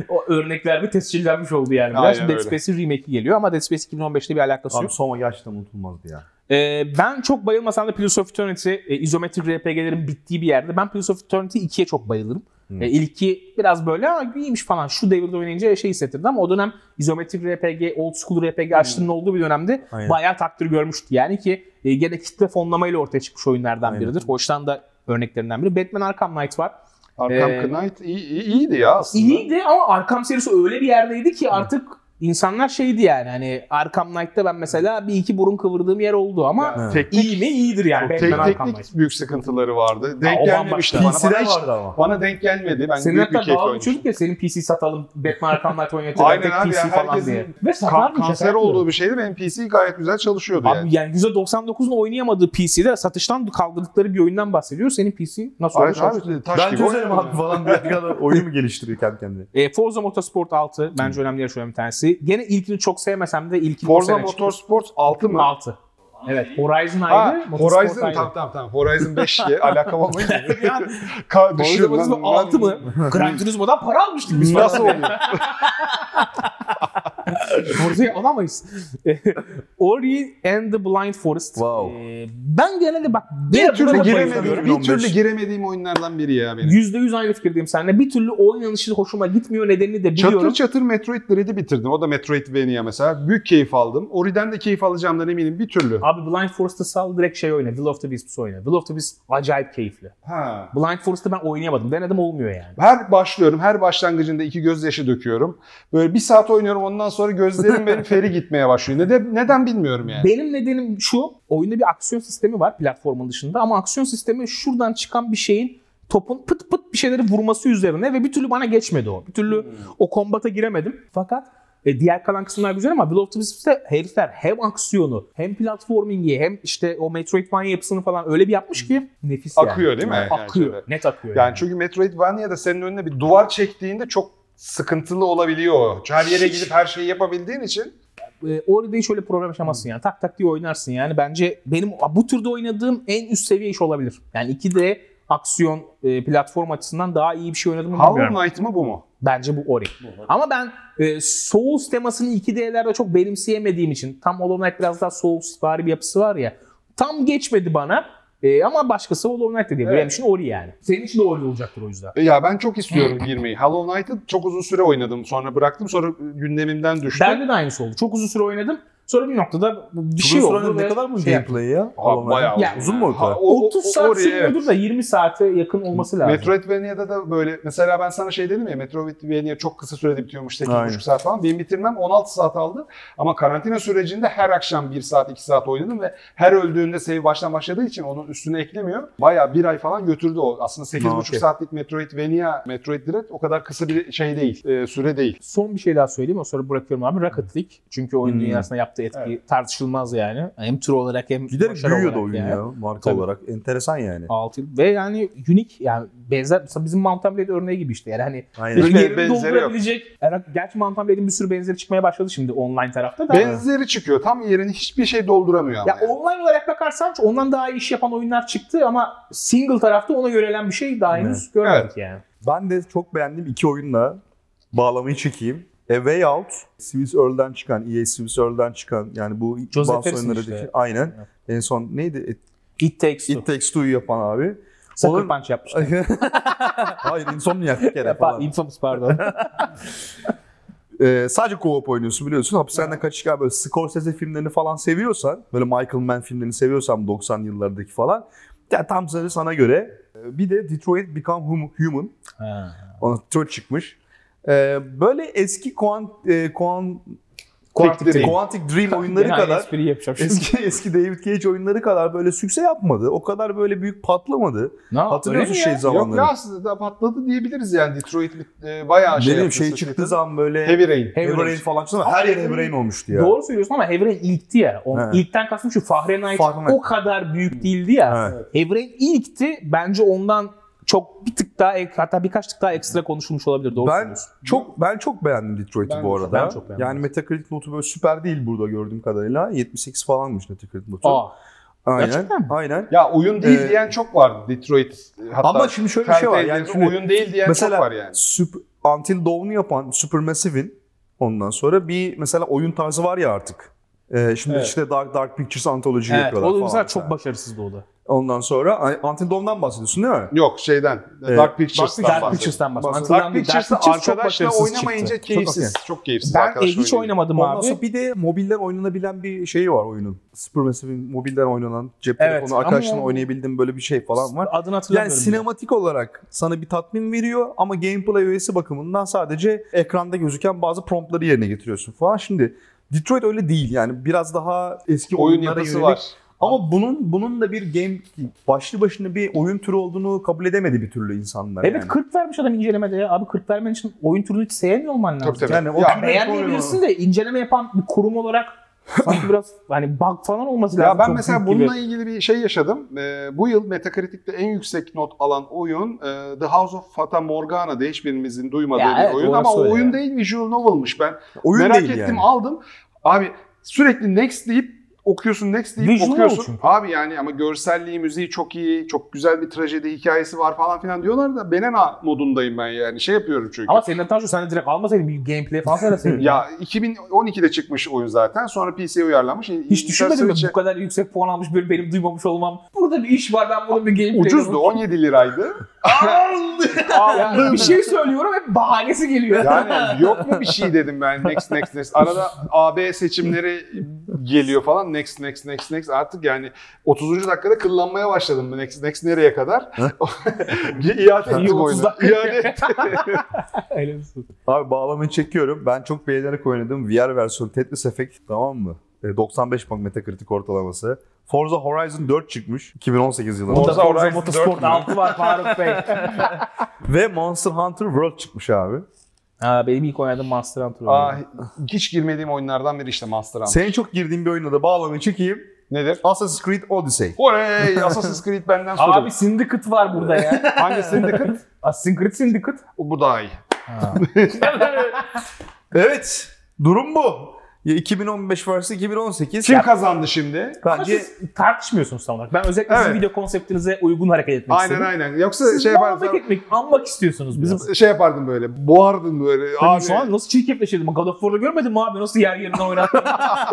[SPEAKER 2] O örnekler bir tescillenmiş oldu yani. Biraz
[SPEAKER 1] Aynen
[SPEAKER 2] Şimdi Dead
[SPEAKER 1] öyle.
[SPEAKER 2] Space'in remake'i geliyor ama Dead Space 2015'te bir alakası
[SPEAKER 3] Abi
[SPEAKER 2] yok.
[SPEAKER 3] Soma gerçekten unutulmazdı ya.
[SPEAKER 2] Ee, ben çok bayılmasam da Pillars of Eternity e, izometrik RPG'lerin bittiği bir yerde. Ben Pillars of Eternity 2'ye çok bayılırım.
[SPEAKER 3] Hmm.
[SPEAKER 2] E, ilki biraz böyle ama iyiymiş falan. Şu devirde oynayınca şey hissettirdi ama o dönem izometrik RPG, old school RPG açlığının olduğu bir dönemde
[SPEAKER 3] Hmm. Aynen.
[SPEAKER 2] bayağı takdir görmüştü. Yani ki e, gene kitle fonlamayla ortaya çıkmış oyunlardan
[SPEAKER 3] Aynen.
[SPEAKER 2] biridir. Hoştan da örneklerinden biri. Batman Arkham Knight var.
[SPEAKER 1] Arkham
[SPEAKER 2] Ee,
[SPEAKER 1] Knight iyi, iyi- iyiydi ya aslında.
[SPEAKER 2] İyiydi ama Arkham serisi öyle bir yerdeydi ki artık insanlar şeydi yani hani Arkham Knight'ta ben mesela bir iki burun kıvırdığım yer oldu ama
[SPEAKER 1] Yani teknik,
[SPEAKER 2] iyi mi iyidir yani
[SPEAKER 1] tek,
[SPEAKER 2] Batman Arkham
[SPEAKER 1] teknik
[SPEAKER 2] Knight.
[SPEAKER 1] büyük sıkıntıları vardı. Denk
[SPEAKER 2] o
[SPEAKER 1] gelmemişti bana. Bana, hiç-
[SPEAKER 3] vardı ama.
[SPEAKER 1] bana denk gelmedi. Ben
[SPEAKER 2] Senin
[SPEAKER 1] büyük bir keyif oynamıştım.
[SPEAKER 2] geçiyorduk ya senin PC satalım Batman Arkham Knight oynatıyor.
[SPEAKER 1] Aynen abi
[SPEAKER 2] PC
[SPEAKER 1] ya,
[SPEAKER 2] falan diye. Ve
[SPEAKER 1] Ka-
[SPEAKER 2] satarmış.
[SPEAKER 1] kanser olduğu bir şeydi. Benim PC gayet güzel çalışıyordu
[SPEAKER 2] Abi
[SPEAKER 1] yani.
[SPEAKER 2] yani %99'un oynayamadığı PC'de satıştan kaldırdıkları bir oyundan bahsediyor. Senin PC nasıl oldu?
[SPEAKER 3] Ben çözerim abi falan bir adam oyunu mu geliştiriyor kendi kendine?
[SPEAKER 2] E, Forza Motorsport 6 bence önemli yarışlardan bir tanesi. Gene ilkini çok sevmesem de ilkini
[SPEAKER 1] Forza
[SPEAKER 2] o sene çıktı.
[SPEAKER 1] Motorsport 6 mı?
[SPEAKER 2] 6. Evet Horizon
[SPEAKER 1] Ha,
[SPEAKER 2] ayrı. Motorsport
[SPEAKER 1] Horizon
[SPEAKER 2] ayrı.
[SPEAKER 1] tamam tamam tamam. Horizon 5 ye alakam olmayınca.
[SPEAKER 2] Yani
[SPEAKER 1] Ka-
[SPEAKER 2] Motorsport
[SPEAKER 1] lan,
[SPEAKER 2] 6
[SPEAKER 1] ben-
[SPEAKER 2] mı? Gran Turismo'dan para almıştık biz.
[SPEAKER 1] Nasıl oluyor?
[SPEAKER 2] Forza'yı alamayız. Ori and the Blind Forest.
[SPEAKER 3] Wow.
[SPEAKER 2] Ee, ben genelde bak
[SPEAKER 1] bir
[SPEAKER 2] bir
[SPEAKER 1] türlü giremediğim, bir
[SPEAKER 3] 2015.
[SPEAKER 1] türlü giremediğim oyunlardan biri ya benim.
[SPEAKER 2] %100 aynı fikirdeyim seninle. Bir türlü oynanışı hoşuma gitmiyor nedenini de biliyorum.
[SPEAKER 1] Çatır çatır Metroid Dread'i bitirdim. O da Metroidvania mesela. Büyük keyif aldım. Ori'den de keyif alacağımdan eminim bir türlü.
[SPEAKER 2] Abi Blind Forest'ı sal direkt şey oyna. Will of the Wisps oyna. Will of the Wisps acayip keyifli.
[SPEAKER 1] Ha.
[SPEAKER 2] Blind Forest'ı ben oynayamadım. Denedim olmuyor yani.
[SPEAKER 1] Her başlıyorum, her başlangıcında iki gözyaşı döküyorum. Böyle bir saat oynuyorum ondan sonra gözlerim benim feri gitmeye başlıyor. Neden, neden bilmiyorum yani.
[SPEAKER 2] Benim nedenim şu. Oyunda bir aksiyon sistemi var platformun dışında ama aksiyon sistemi şuradan çıkan bir şeyin topun pıt pıt bir şeyleri vurması üzerine ve bir türlü bana geçmedi o. Bir türlü o kombata giremedim. Fakat e, diğer kalan kısımlar güzel ama Will of the Wisps'te herifler hem aksiyonu hem platformingi hem işte o Metroidvania yapısını falan öyle bir yapmış ki nefis yani.
[SPEAKER 1] Akıyor değil mi? Yani
[SPEAKER 2] akıyor.
[SPEAKER 1] şöyle.
[SPEAKER 2] Net akıyor.
[SPEAKER 1] Yani çünkü Metroidvania'da senin önüne bir duvar çektiğinde çok sıkıntılı olabiliyor. Her yere gidip her şeyi yapabildiğin için.
[SPEAKER 2] e, orada hiç öyle problem yaşamazsın yani. Tak tak diye oynarsın yani. Bence benim bu türde oynadığım en üst seviye iş olabilir. Yani 2D aksiyon e, platform açısından daha iyi bir şey oynadım mı bilmiyorum.
[SPEAKER 1] Hollow Knight mı bu mu?
[SPEAKER 2] Bence bu Ori. Ama ben e, Souls temasını 2D'lerde çok benimseyemediğim için tam Hollow Knight biraz daha Souls vari bir yapısı var ya tam geçmedi bana. E, ama başkası Hollow Knight de diyebilir.
[SPEAKER 1] Evet.
[SPEAKER 2] Benim için Ori yani. Senin için de Ori olacaktır o yüzden.
[SPEAKER 1] Ya ben çok istiyorum girmeyi. Hollow Knight'ı çok uzun süre oynadım. Sonra bıraktım. Sonra gündemimden düştü.
[SPEAKER 2] Bende de aynısı oldu. Çok uzun süre oynadım. Sonra bir noktada bir şey
[SPEAKER 3] Uzun
[SPEAKER 2] oldu. ve
[SPEAKER 3] ne kadar mı
[SPEAKER 2] şey
[SPEAKER 3] gameplay ya?
[SPEAKER 1] Abi bayağı
[SPEAKER 2] Ya,
[SPEAKER 3] uzun mu o kadar?
[SPEAKER 1] Ha, o- o-
[SPEAKER 2] 30
[SPEAKER 1] o-
[SPEAKER 2] saat
[SPEAKER 1] evet.
[SPEAKER 2] da 20 saate yakın olması lazım.
[SPEAKER 1] Metroidvania'da da böyle mesela ben sana şey dedim ya Metroidvania çok kısa sürede bitiyormuş 8,5
[SPEAKER 3] Aynen.
[SPEAKER 1] saat falan. Benim bitirmem 16 saat aldı. Ama karantina sürecinde her akşam 1 saat 2 saat oynadım ve her öldüğünde save baştan başladığı için onun üstüne eklemiyor. Bayağı bir ay falan götürdü o. Aslında 8,5
[SPEAKER 3] Ha, okey.
[SPEAKER 1] saatlik Metroidvania, Metroid Dread o kadar kısa bir şey değil. e, süre değil.
[SPEAKER 2] Son bir şey daha söyleyeyim. O sonra bırakıyorum abi. Rocket League. Çünkü oyun
[SPEAKER 3] Hmm.
[SPEAKER 2] dünyasında yaptığı etki
[SPEAKER 1] Evet.
[SPEAKER 2] tartışılmaz yani. Hem tür olarak hem
[SPEAKER 3] Giderek
[SPEAKER 2] başarı
[SPEAKER 3] büyüyor da
[SPEAKER 2] olarak
[SPEAKER 3] oyun
[SPEAKER 2] yani.
[SPEAKER 3] ya marka
[SPEAKER 2] Tabii.
[SPEAKER 3] olarak. Enteresan yani.
[SPEAKER 2] 6 yıl. Ve yani unique yani benzer mesela bizim Mountain Blade örneği gibi işte. Yani hani
[SPEAKER 3] Aynen.
[SPEAKER 1] Hiçbir
[SPEAKER 2] yerini
[SPEAKER 1] benzeri yok.
[SPEAKER 2] doldurabilecek. Yani gerçi Mountain Blade'in bir sürü benzeri çıkmaya başladı şimdi online tarafta da.
[SPEAKER 1] Benzeri çıkıyor. Tam yerini hiçbir şey dolduramıyor ama.
[SPEAKER 2] ya
[SPEAKER 1] yani.
[SPEAKER 2] online olarak bakarsan ondan daha iyi iş yapan oyunlar çıktı ama single tarafta ona yönelen bir şey daha henüz görmedik
[SPEAKER 1] Evet.
[SPEAKER 2] yani.
[SPEAKER 3] Ben de çok beğendiğim iki oyunla bağlamayı çekeyim. A Way Out, Swiss Earl'den çıkan, EA Swiss Earl'den çıkan yani bu
[SPEAKER 2] Joseph
[SPEAKER 3] bazı
[SPEAKER 2] Harrison
[SPEAKER 3] oyunları
[SPEAKER 2] işte.
[SPEAKER 3] Aynen. En son neydi? It,
[SPEAKER 2] It Takes Two.
[SPEAKER 3] It Takes Two'yu yapan abi.
[SPEAKER 2] Sucker
[SPEAKER 3] Onun-
[SPEAKER 2] Punch yapmışlar.
[SPEAKER 3] Hayır Insomniac bir kere falan.
[SPEAKER 2] Infamous pardon.
[SPEAKER 3] Ee, sadece co-op oynuyorsun biliyorsun. Hapishaneden kaçırken böyle Scorsese filmlerini falan seviyorsan, böyle Michael Mann filmlerini seviyorsan 90 yıllardaki falan. Ya tam sana sana göre. Ee, Bir de Detroit Become Hum- Human.
[SPEAKER 2] Ha.
[SPEAKER 3] Ona Detroit çıkmış. Ee, böyle eski Quant, e, Quant,
[SPEAKER 2] Quantic Dream.
[SPEAKER 3] Quantic Dream oyunları kadar eski eski David Cage oyunları kadar böyle sükse yapmadı. O kadar böyle büyük patlamadı.
[SPEAKER 2] Ne,
[SPEAKER 3] Hatırlıyor
[SPEAKER 2] öyle
[SPEAKER 3] musun
[SPEAKER 2] mi
[SPEAKER 3] şey
[SPEAKER 2] ya?
[SPEAKER 3] zamanları?
[SPEAKER 1] Yok ya aslında da patladı diyebiliriz yani. Detroit e, bayağı şey
[SPEAKER 3] Benim şey çıktığı zaman böyle
[SPEAKER 1] Heavy Rain.
[SPEAKER 2] Heavy
[SPEAKER 3] Heavy
[SPEAKER 2] Rain.
[SPEAKER 3] Rain falan çıktı ama her yer Heavy Rain olmuştu ya.
[SPEAKER 2] Doğru söylüyorsun ama Heavy Rain ilkti ya. O,
[SPEAKER 3] He.
[SPEAKER 2] ilkten kastım şu Fahrenheit
[SPEAKER 3] Fahrenheit.
[SPEAKER 2] o kadar büyük değildi ya.
[SPEAKER 3] He.
[SPEAKER 2] Heavy Rain ilkti. Bence ondan çok bir tık daha hatta birkaç tık daha ekstra konuşulmuş olabilir. Doğru
[SPEAKER 3] Ben
[SPEAKER 2] söylüyorsun.
[SPEAKER 3] çok ben çok beğendim Detroit'i
[SPEAKER 1] Ben
[SPEAKER 3] bu arada.
[SPEAKER 2] ben çok beğendim.
[SPEAKER 3] Yani Metacritic notu böyle süper değil burada gördüğüm kadarıyla. 78 falanmış Metacritic notu.
[SPEAKER 2] Aa,
[SPEAKER 3] Aynen.
[SPEAKER 2] gerçekten mi?
[SPEAKER 3] Aynen.
[SPEAKER 1] Ya oyun değil
[SPEAKER 3] Ee,
[SPEAKER 1] diyen çok vardı Detroit. Hatta
[SPEAKER 3] Ama şimdi şöyle bir şey var. Yani şimdi
[SPEAKER 1] oyun değil diyen
[SPEAKER 3] mesela
[SPEAKER 1] çok var yani.
[SPEAKER 3] Sup- Until Dawn'u yapan Supermassive'in ondan sonra bir mesela oyun tarzı var ya artık. Ee, şimdi
[SPEAKER 1] Evet.
[SPEAKER 3] işte Dark, Dark Pictures Anthology
[SPEAKER 2] Evet,
[SPEAKER 3] yapıyorlar
[SPEAKER 2] o
[SPEAKER 3] falan.
[SPEAKER 2] mesela çok başarısızdı o da.
[SPEAKER 3] Ondan sonra Until Dawn'dan bahsediyorsun değil mi?
[SPEAKER 1] Yok şeyden.
[SPEAKER 3] Ee,
[SPEAKER 1] Dark Pictures'tan
[SPEAKER 2] Dark
[SPEAKER 1] bahsediyorum.
[SPEAKER 2] Pictures'tan bahsediyorum.
[SPEAKER 1] Dark
[SPEAKER 2] Hatırlandı.
[SPEAKER 1] Pictures'ta
[SPEAKER 2] Pictures çok
[SPEAKER 1] arkadaşla oynamayınca
[SPEAKER 2] çıktı.
[SPEAKER 1] keyifsiz. Çok, keyifsiz
[SPEAKER 2] Ben e,
[SPEAKER 1] arkadaşla
[SPEAKER 2] hiç oynamadım
[SPEAKER 3] Ondan
[SPEAKER 2] abi.
[SPEAKER 3] sonra bir de mobilden oynanabilen bir şey var oyunun. Supermassive'in mobilden oynanan cep
[SPEAKER 2] Evet,
[SPEAKER 3] telefonu
[SPEAKER 2] o-
[SPEAKER 3] oynayabildiğin böyle bir şey falan var.
[SPEAKER 2] Adını
[SPEAKER 3] Yani
[SPEAKER 2] hatırlamıyorum. bile.
[SPEAKER 3] sinematik olarak sana bir tatmin veriyor ama gameplay öğesi bakımından sadece ekranda gözüken bazı promptları yerine getiriyorsun falan. Şimdi Detroit öyle değil yani biraz daha eski
[SPEAKER 1] oyun
[SPEAKER 3] oyunlara
[SPEAKER 1] yapısı
[SPEAKER 3] yönelik.
[SPEAKER 1] var.
[SPEAKER 3] Ama bunun bunun da bir game başlı başına bir oyun türü olduğunu kabul edemedi bir türlü insanlar
[SPEAKER 2] Evet
[SPEAKER 3] yani.
[SPEAKER 2] 40 vermiş adam incelemede ya. Abi 40 vermen için oyun türünü hiç sevmiyor olman lazım.
[SPEAKER 1] Tabii tabii.
[SPEAKER 3] Yani o
[SPEAKER 1] Ya,
[SPEAKER 2] Beğenmeyebilirsin de inceleme yapan bir kurum olarak sanki biraz hani bug falan olması lazım.
[SPEAKER 1] Ya ben mesela
[SPEAKER 2] gibi.
[SPEAKER 1] bununla ilgili bir şey yaşadım. Ee, bu yıl Metacritic'te en yüksek not alan oyun e, The House of Fata Morgana diye hiçbirimizin duymadığı
[SPEAKER 2] Ya
[SPEAKER 1] bir
[SPEAKER 2] evet,
[SPEAKER 1] oyun ama o oyun
[SPEAKER 2] ya.
[SPEAKER 1] değil visual novel'mış ben.
[SPEAKER 3] oyun
[SPEAKER 1] Merak
[SPEAKER 3] değil
[SPEAKER 1] ettim
[SPEAKER 3] yani.
[SPEAKER 1] aldım. Abi sürekli next deyip okuyorsun next deyip
[SPEAKER 2] Visual
[SPEAKER 1] okuyorsun.
[SPEAKER 2] çünkü.
[SPEAKER 1] Abi yani ama görselliği, müziği çok iyi, çok güzel bir trajedi hikayesi var falan filan diyorlar da Benena modundayım ben yani şey yapıyorum çünkü.
[SPEAKER 2] Ama senin de Tanju sen de direkt almasaydın bir gameplay falan söyleseydin.
[SPEAKER 1] ya 2012'de çıkmış oyun zaten. Sonra PC'ye uyarlanmış.
[SPEAKER 2] Hiç düşünmedin mi bu kadar yüksek puan almış benim, benim duymamış olmam. Burada bir iş var ben bunun bir gameplay
[SPEAKER 1] Ucuzdu 17 liraydı.
[SPEAKER 2] Ya bir şey söylüyorum hep bahanesi geliyor.
[SPEAKER 1] Yani yok mu bir şey dedim ben next next next. Arada AB seçimleri geliyor falan next next next next. Artık yani 30. dakikada kıllanmaya başladım next next nereye kadar. İade
[SPEAKER 2] İyi,
[SPEAKER 1] ettim
[SPEAKER 2] 30
[SPEAKER 1] oyunu.
[SPEAKER 2] dakika.
[SPEAKER 1] İade ettim.
[SPEAKER 3] Abi bağlamayı çekiyorum. Ben çok beğenerek oynadım. VR versiyonu Tetris Effect tamam mı? E, 95 puan Metacritic ortalaması. Forza Horizon 4 çıkmış 2018 yılında.
[SPEAKER 1] Forza
[SPEAKER 2] Forza
[SPEAKER 1] Horizon
[SPEAKER 2] Motorsport
[SPEAKER 1] 4 mü?
[SPEAKER 2] 6 var Faruk Bey.
[SPEAKER 3] Ve Monster Hunter World çıkmış abi.
[SPEAKER 2] ha, benim ilk oynadığım Monster Hunter oyunu.
[SPEAKER 1] Aa, hiç girmediğim oyunlardan biri işte Monster Hunter.
[SPEAKER 3] Senin çok girdiğin bir oyuna da bağlamayı çekeyim.
[SPEAKER 1] Nedir?
[SPEAKER 3] Assassin's Creed Odyssey.
[SPEAKER 1] Oley! Assassin's Creed benden sorun.
[SPEAKER 2] Abi Syndicate var burada ya.
[SPEAKER 1] Hangi Syndicate?
[SPEAKER 2] Assassin's Creed Syndicate.
[SPEAKER 1] Bu daha iyi.
[SPEAKER 3] Evet. Durum bu. Ya 2015 vs 2018.
[SPEAKER 1] Kim kazandı şimdi?
[SPEAKER 2] Ama
[SPEAKER 3] Bence
[SPEAKER 2] siz tartışmıyorsunuz tam olarak. Ben özellikle sizin
[SPEAKER 1] Evet.
[SPEAKER 2] video konseptinize uygun hareket etmek
[SPEAKER 1] Aynen
[SPEAKER 2] istedim.
[SPEAKER 1] aynen. Yoksa
[SPEAKER 2] Siz
[SPEAKER 1] şey
[SPEAKER 2] muhabbet
[SPEAKER 1] yapardım.
[SPEAKER 2] etmek, anmak istiyorsunuz biraz.
[SPEAKER 1] Bizim şey yapardın böyle. Boğardın böyle.
[SPEAKER 2] Tabii
[SPEAKER 1] Abi,
[SPEAKER 2] şu an nasıl çirkefleşirdim. God of War'da görmedin mi abi nasıl yer yerine oynattın?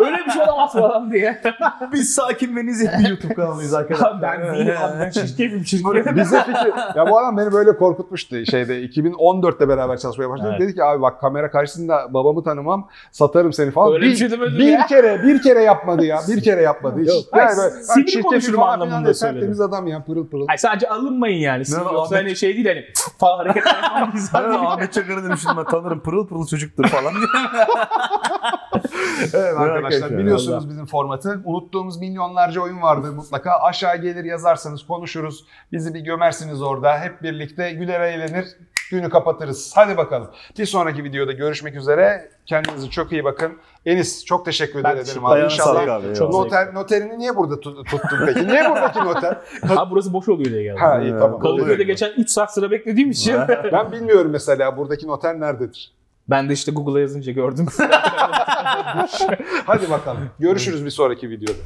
[SPEAKER 2] Öyle bir şey olamaz falan diye.
[SPEAKER 3] biz sakin ve nezih bir YouTube kanalıyız arkadaşlar.
[SPEAKER 2] ben değilim abi ben çirkefim çirkefim.
[SPEAKER 1] Bize fikir. Ya bu adam beni böyle korkutmuştu şeyde 2014'te beraber çalışmaya başladık.
[SPEAKER 2] Evet.
[SPEAKER 1] Dedi ki abi bak kamera karşısında babamı tanımam, satarım seni falan.
[SPEAKER 2] Öyle bir şey demedim
[SPEAKER 1] bir
[SPEAKER 2] ya.
[SPEAKER 1] kere, bir kere yapmadı ya. Bir kere yapmadı. Hiç.
[SPEAKER 2] Yok, hayır,
[SPEAKER 1] "Bak
[SPEAKER 2] sivri
[SPEAKER 1] çirkefim
[SPEAKER 2] konuşurum
[SPEAKER 1] falan
[SPEAKER 2] anlamında söyledim.
[SPEAKER 1] Tertemiz adam ya pırıl pırıl.
[SPEAKER 2] Ay sadece alınmayın yani.
[SPEAKER 3] Ne,
[SPEAKER 2] yoksa
[SPEAKER 3] Ahmet-
[SPEAKER 2] hani şey değil hani falan hareketler yapan bir insan değil.
[SPEAKER 3] Ahmet Çakar'ı demiştim ben tanırım pırıl pırıl çocuktur falan.
[SPEAKER 1] Evet arkadaşlar biliyorsunuz bizim formatı. Unuttuğumuz milyonlarca oyun vardır mutlaka. Aşağı gelir yazarsanız konuşuruz. Bizi bir gömersiniz orada. Hep birlikte güler eğlenir. Günü kapatırız. Hadi bakalım. Bir sonraki videoda görüşmek üzere. Kendinize çok iyi bakın. Enis çok teşekkür
[SPEAKER 2] Ben
[SPEAKER 1] ederim abi. İnşallah
[SPEAKER 3] abi.
[SPEAKER 2] Çok
[SPEAKER 1] noter, noterini niye burada tut- tuttun peki? Niye buradaki noter?
[SPEAKER 2] Ha burası boş oluyor diye geldim.
[SPEAKER 1] Ha iyi tamam.
[SPEAKER 2] Kadıköy'de geçen 3 saat sıra beklediğim için.
[SPEAKER 1] Ben bilmiyorum mesela buradaki noter nerededir.
[SPEAKER 2] ben de işte Google'a yazınca gördüm.
[SPEAKER 1] Hadi bakalım. Görüşürüz bir sonraki videoda.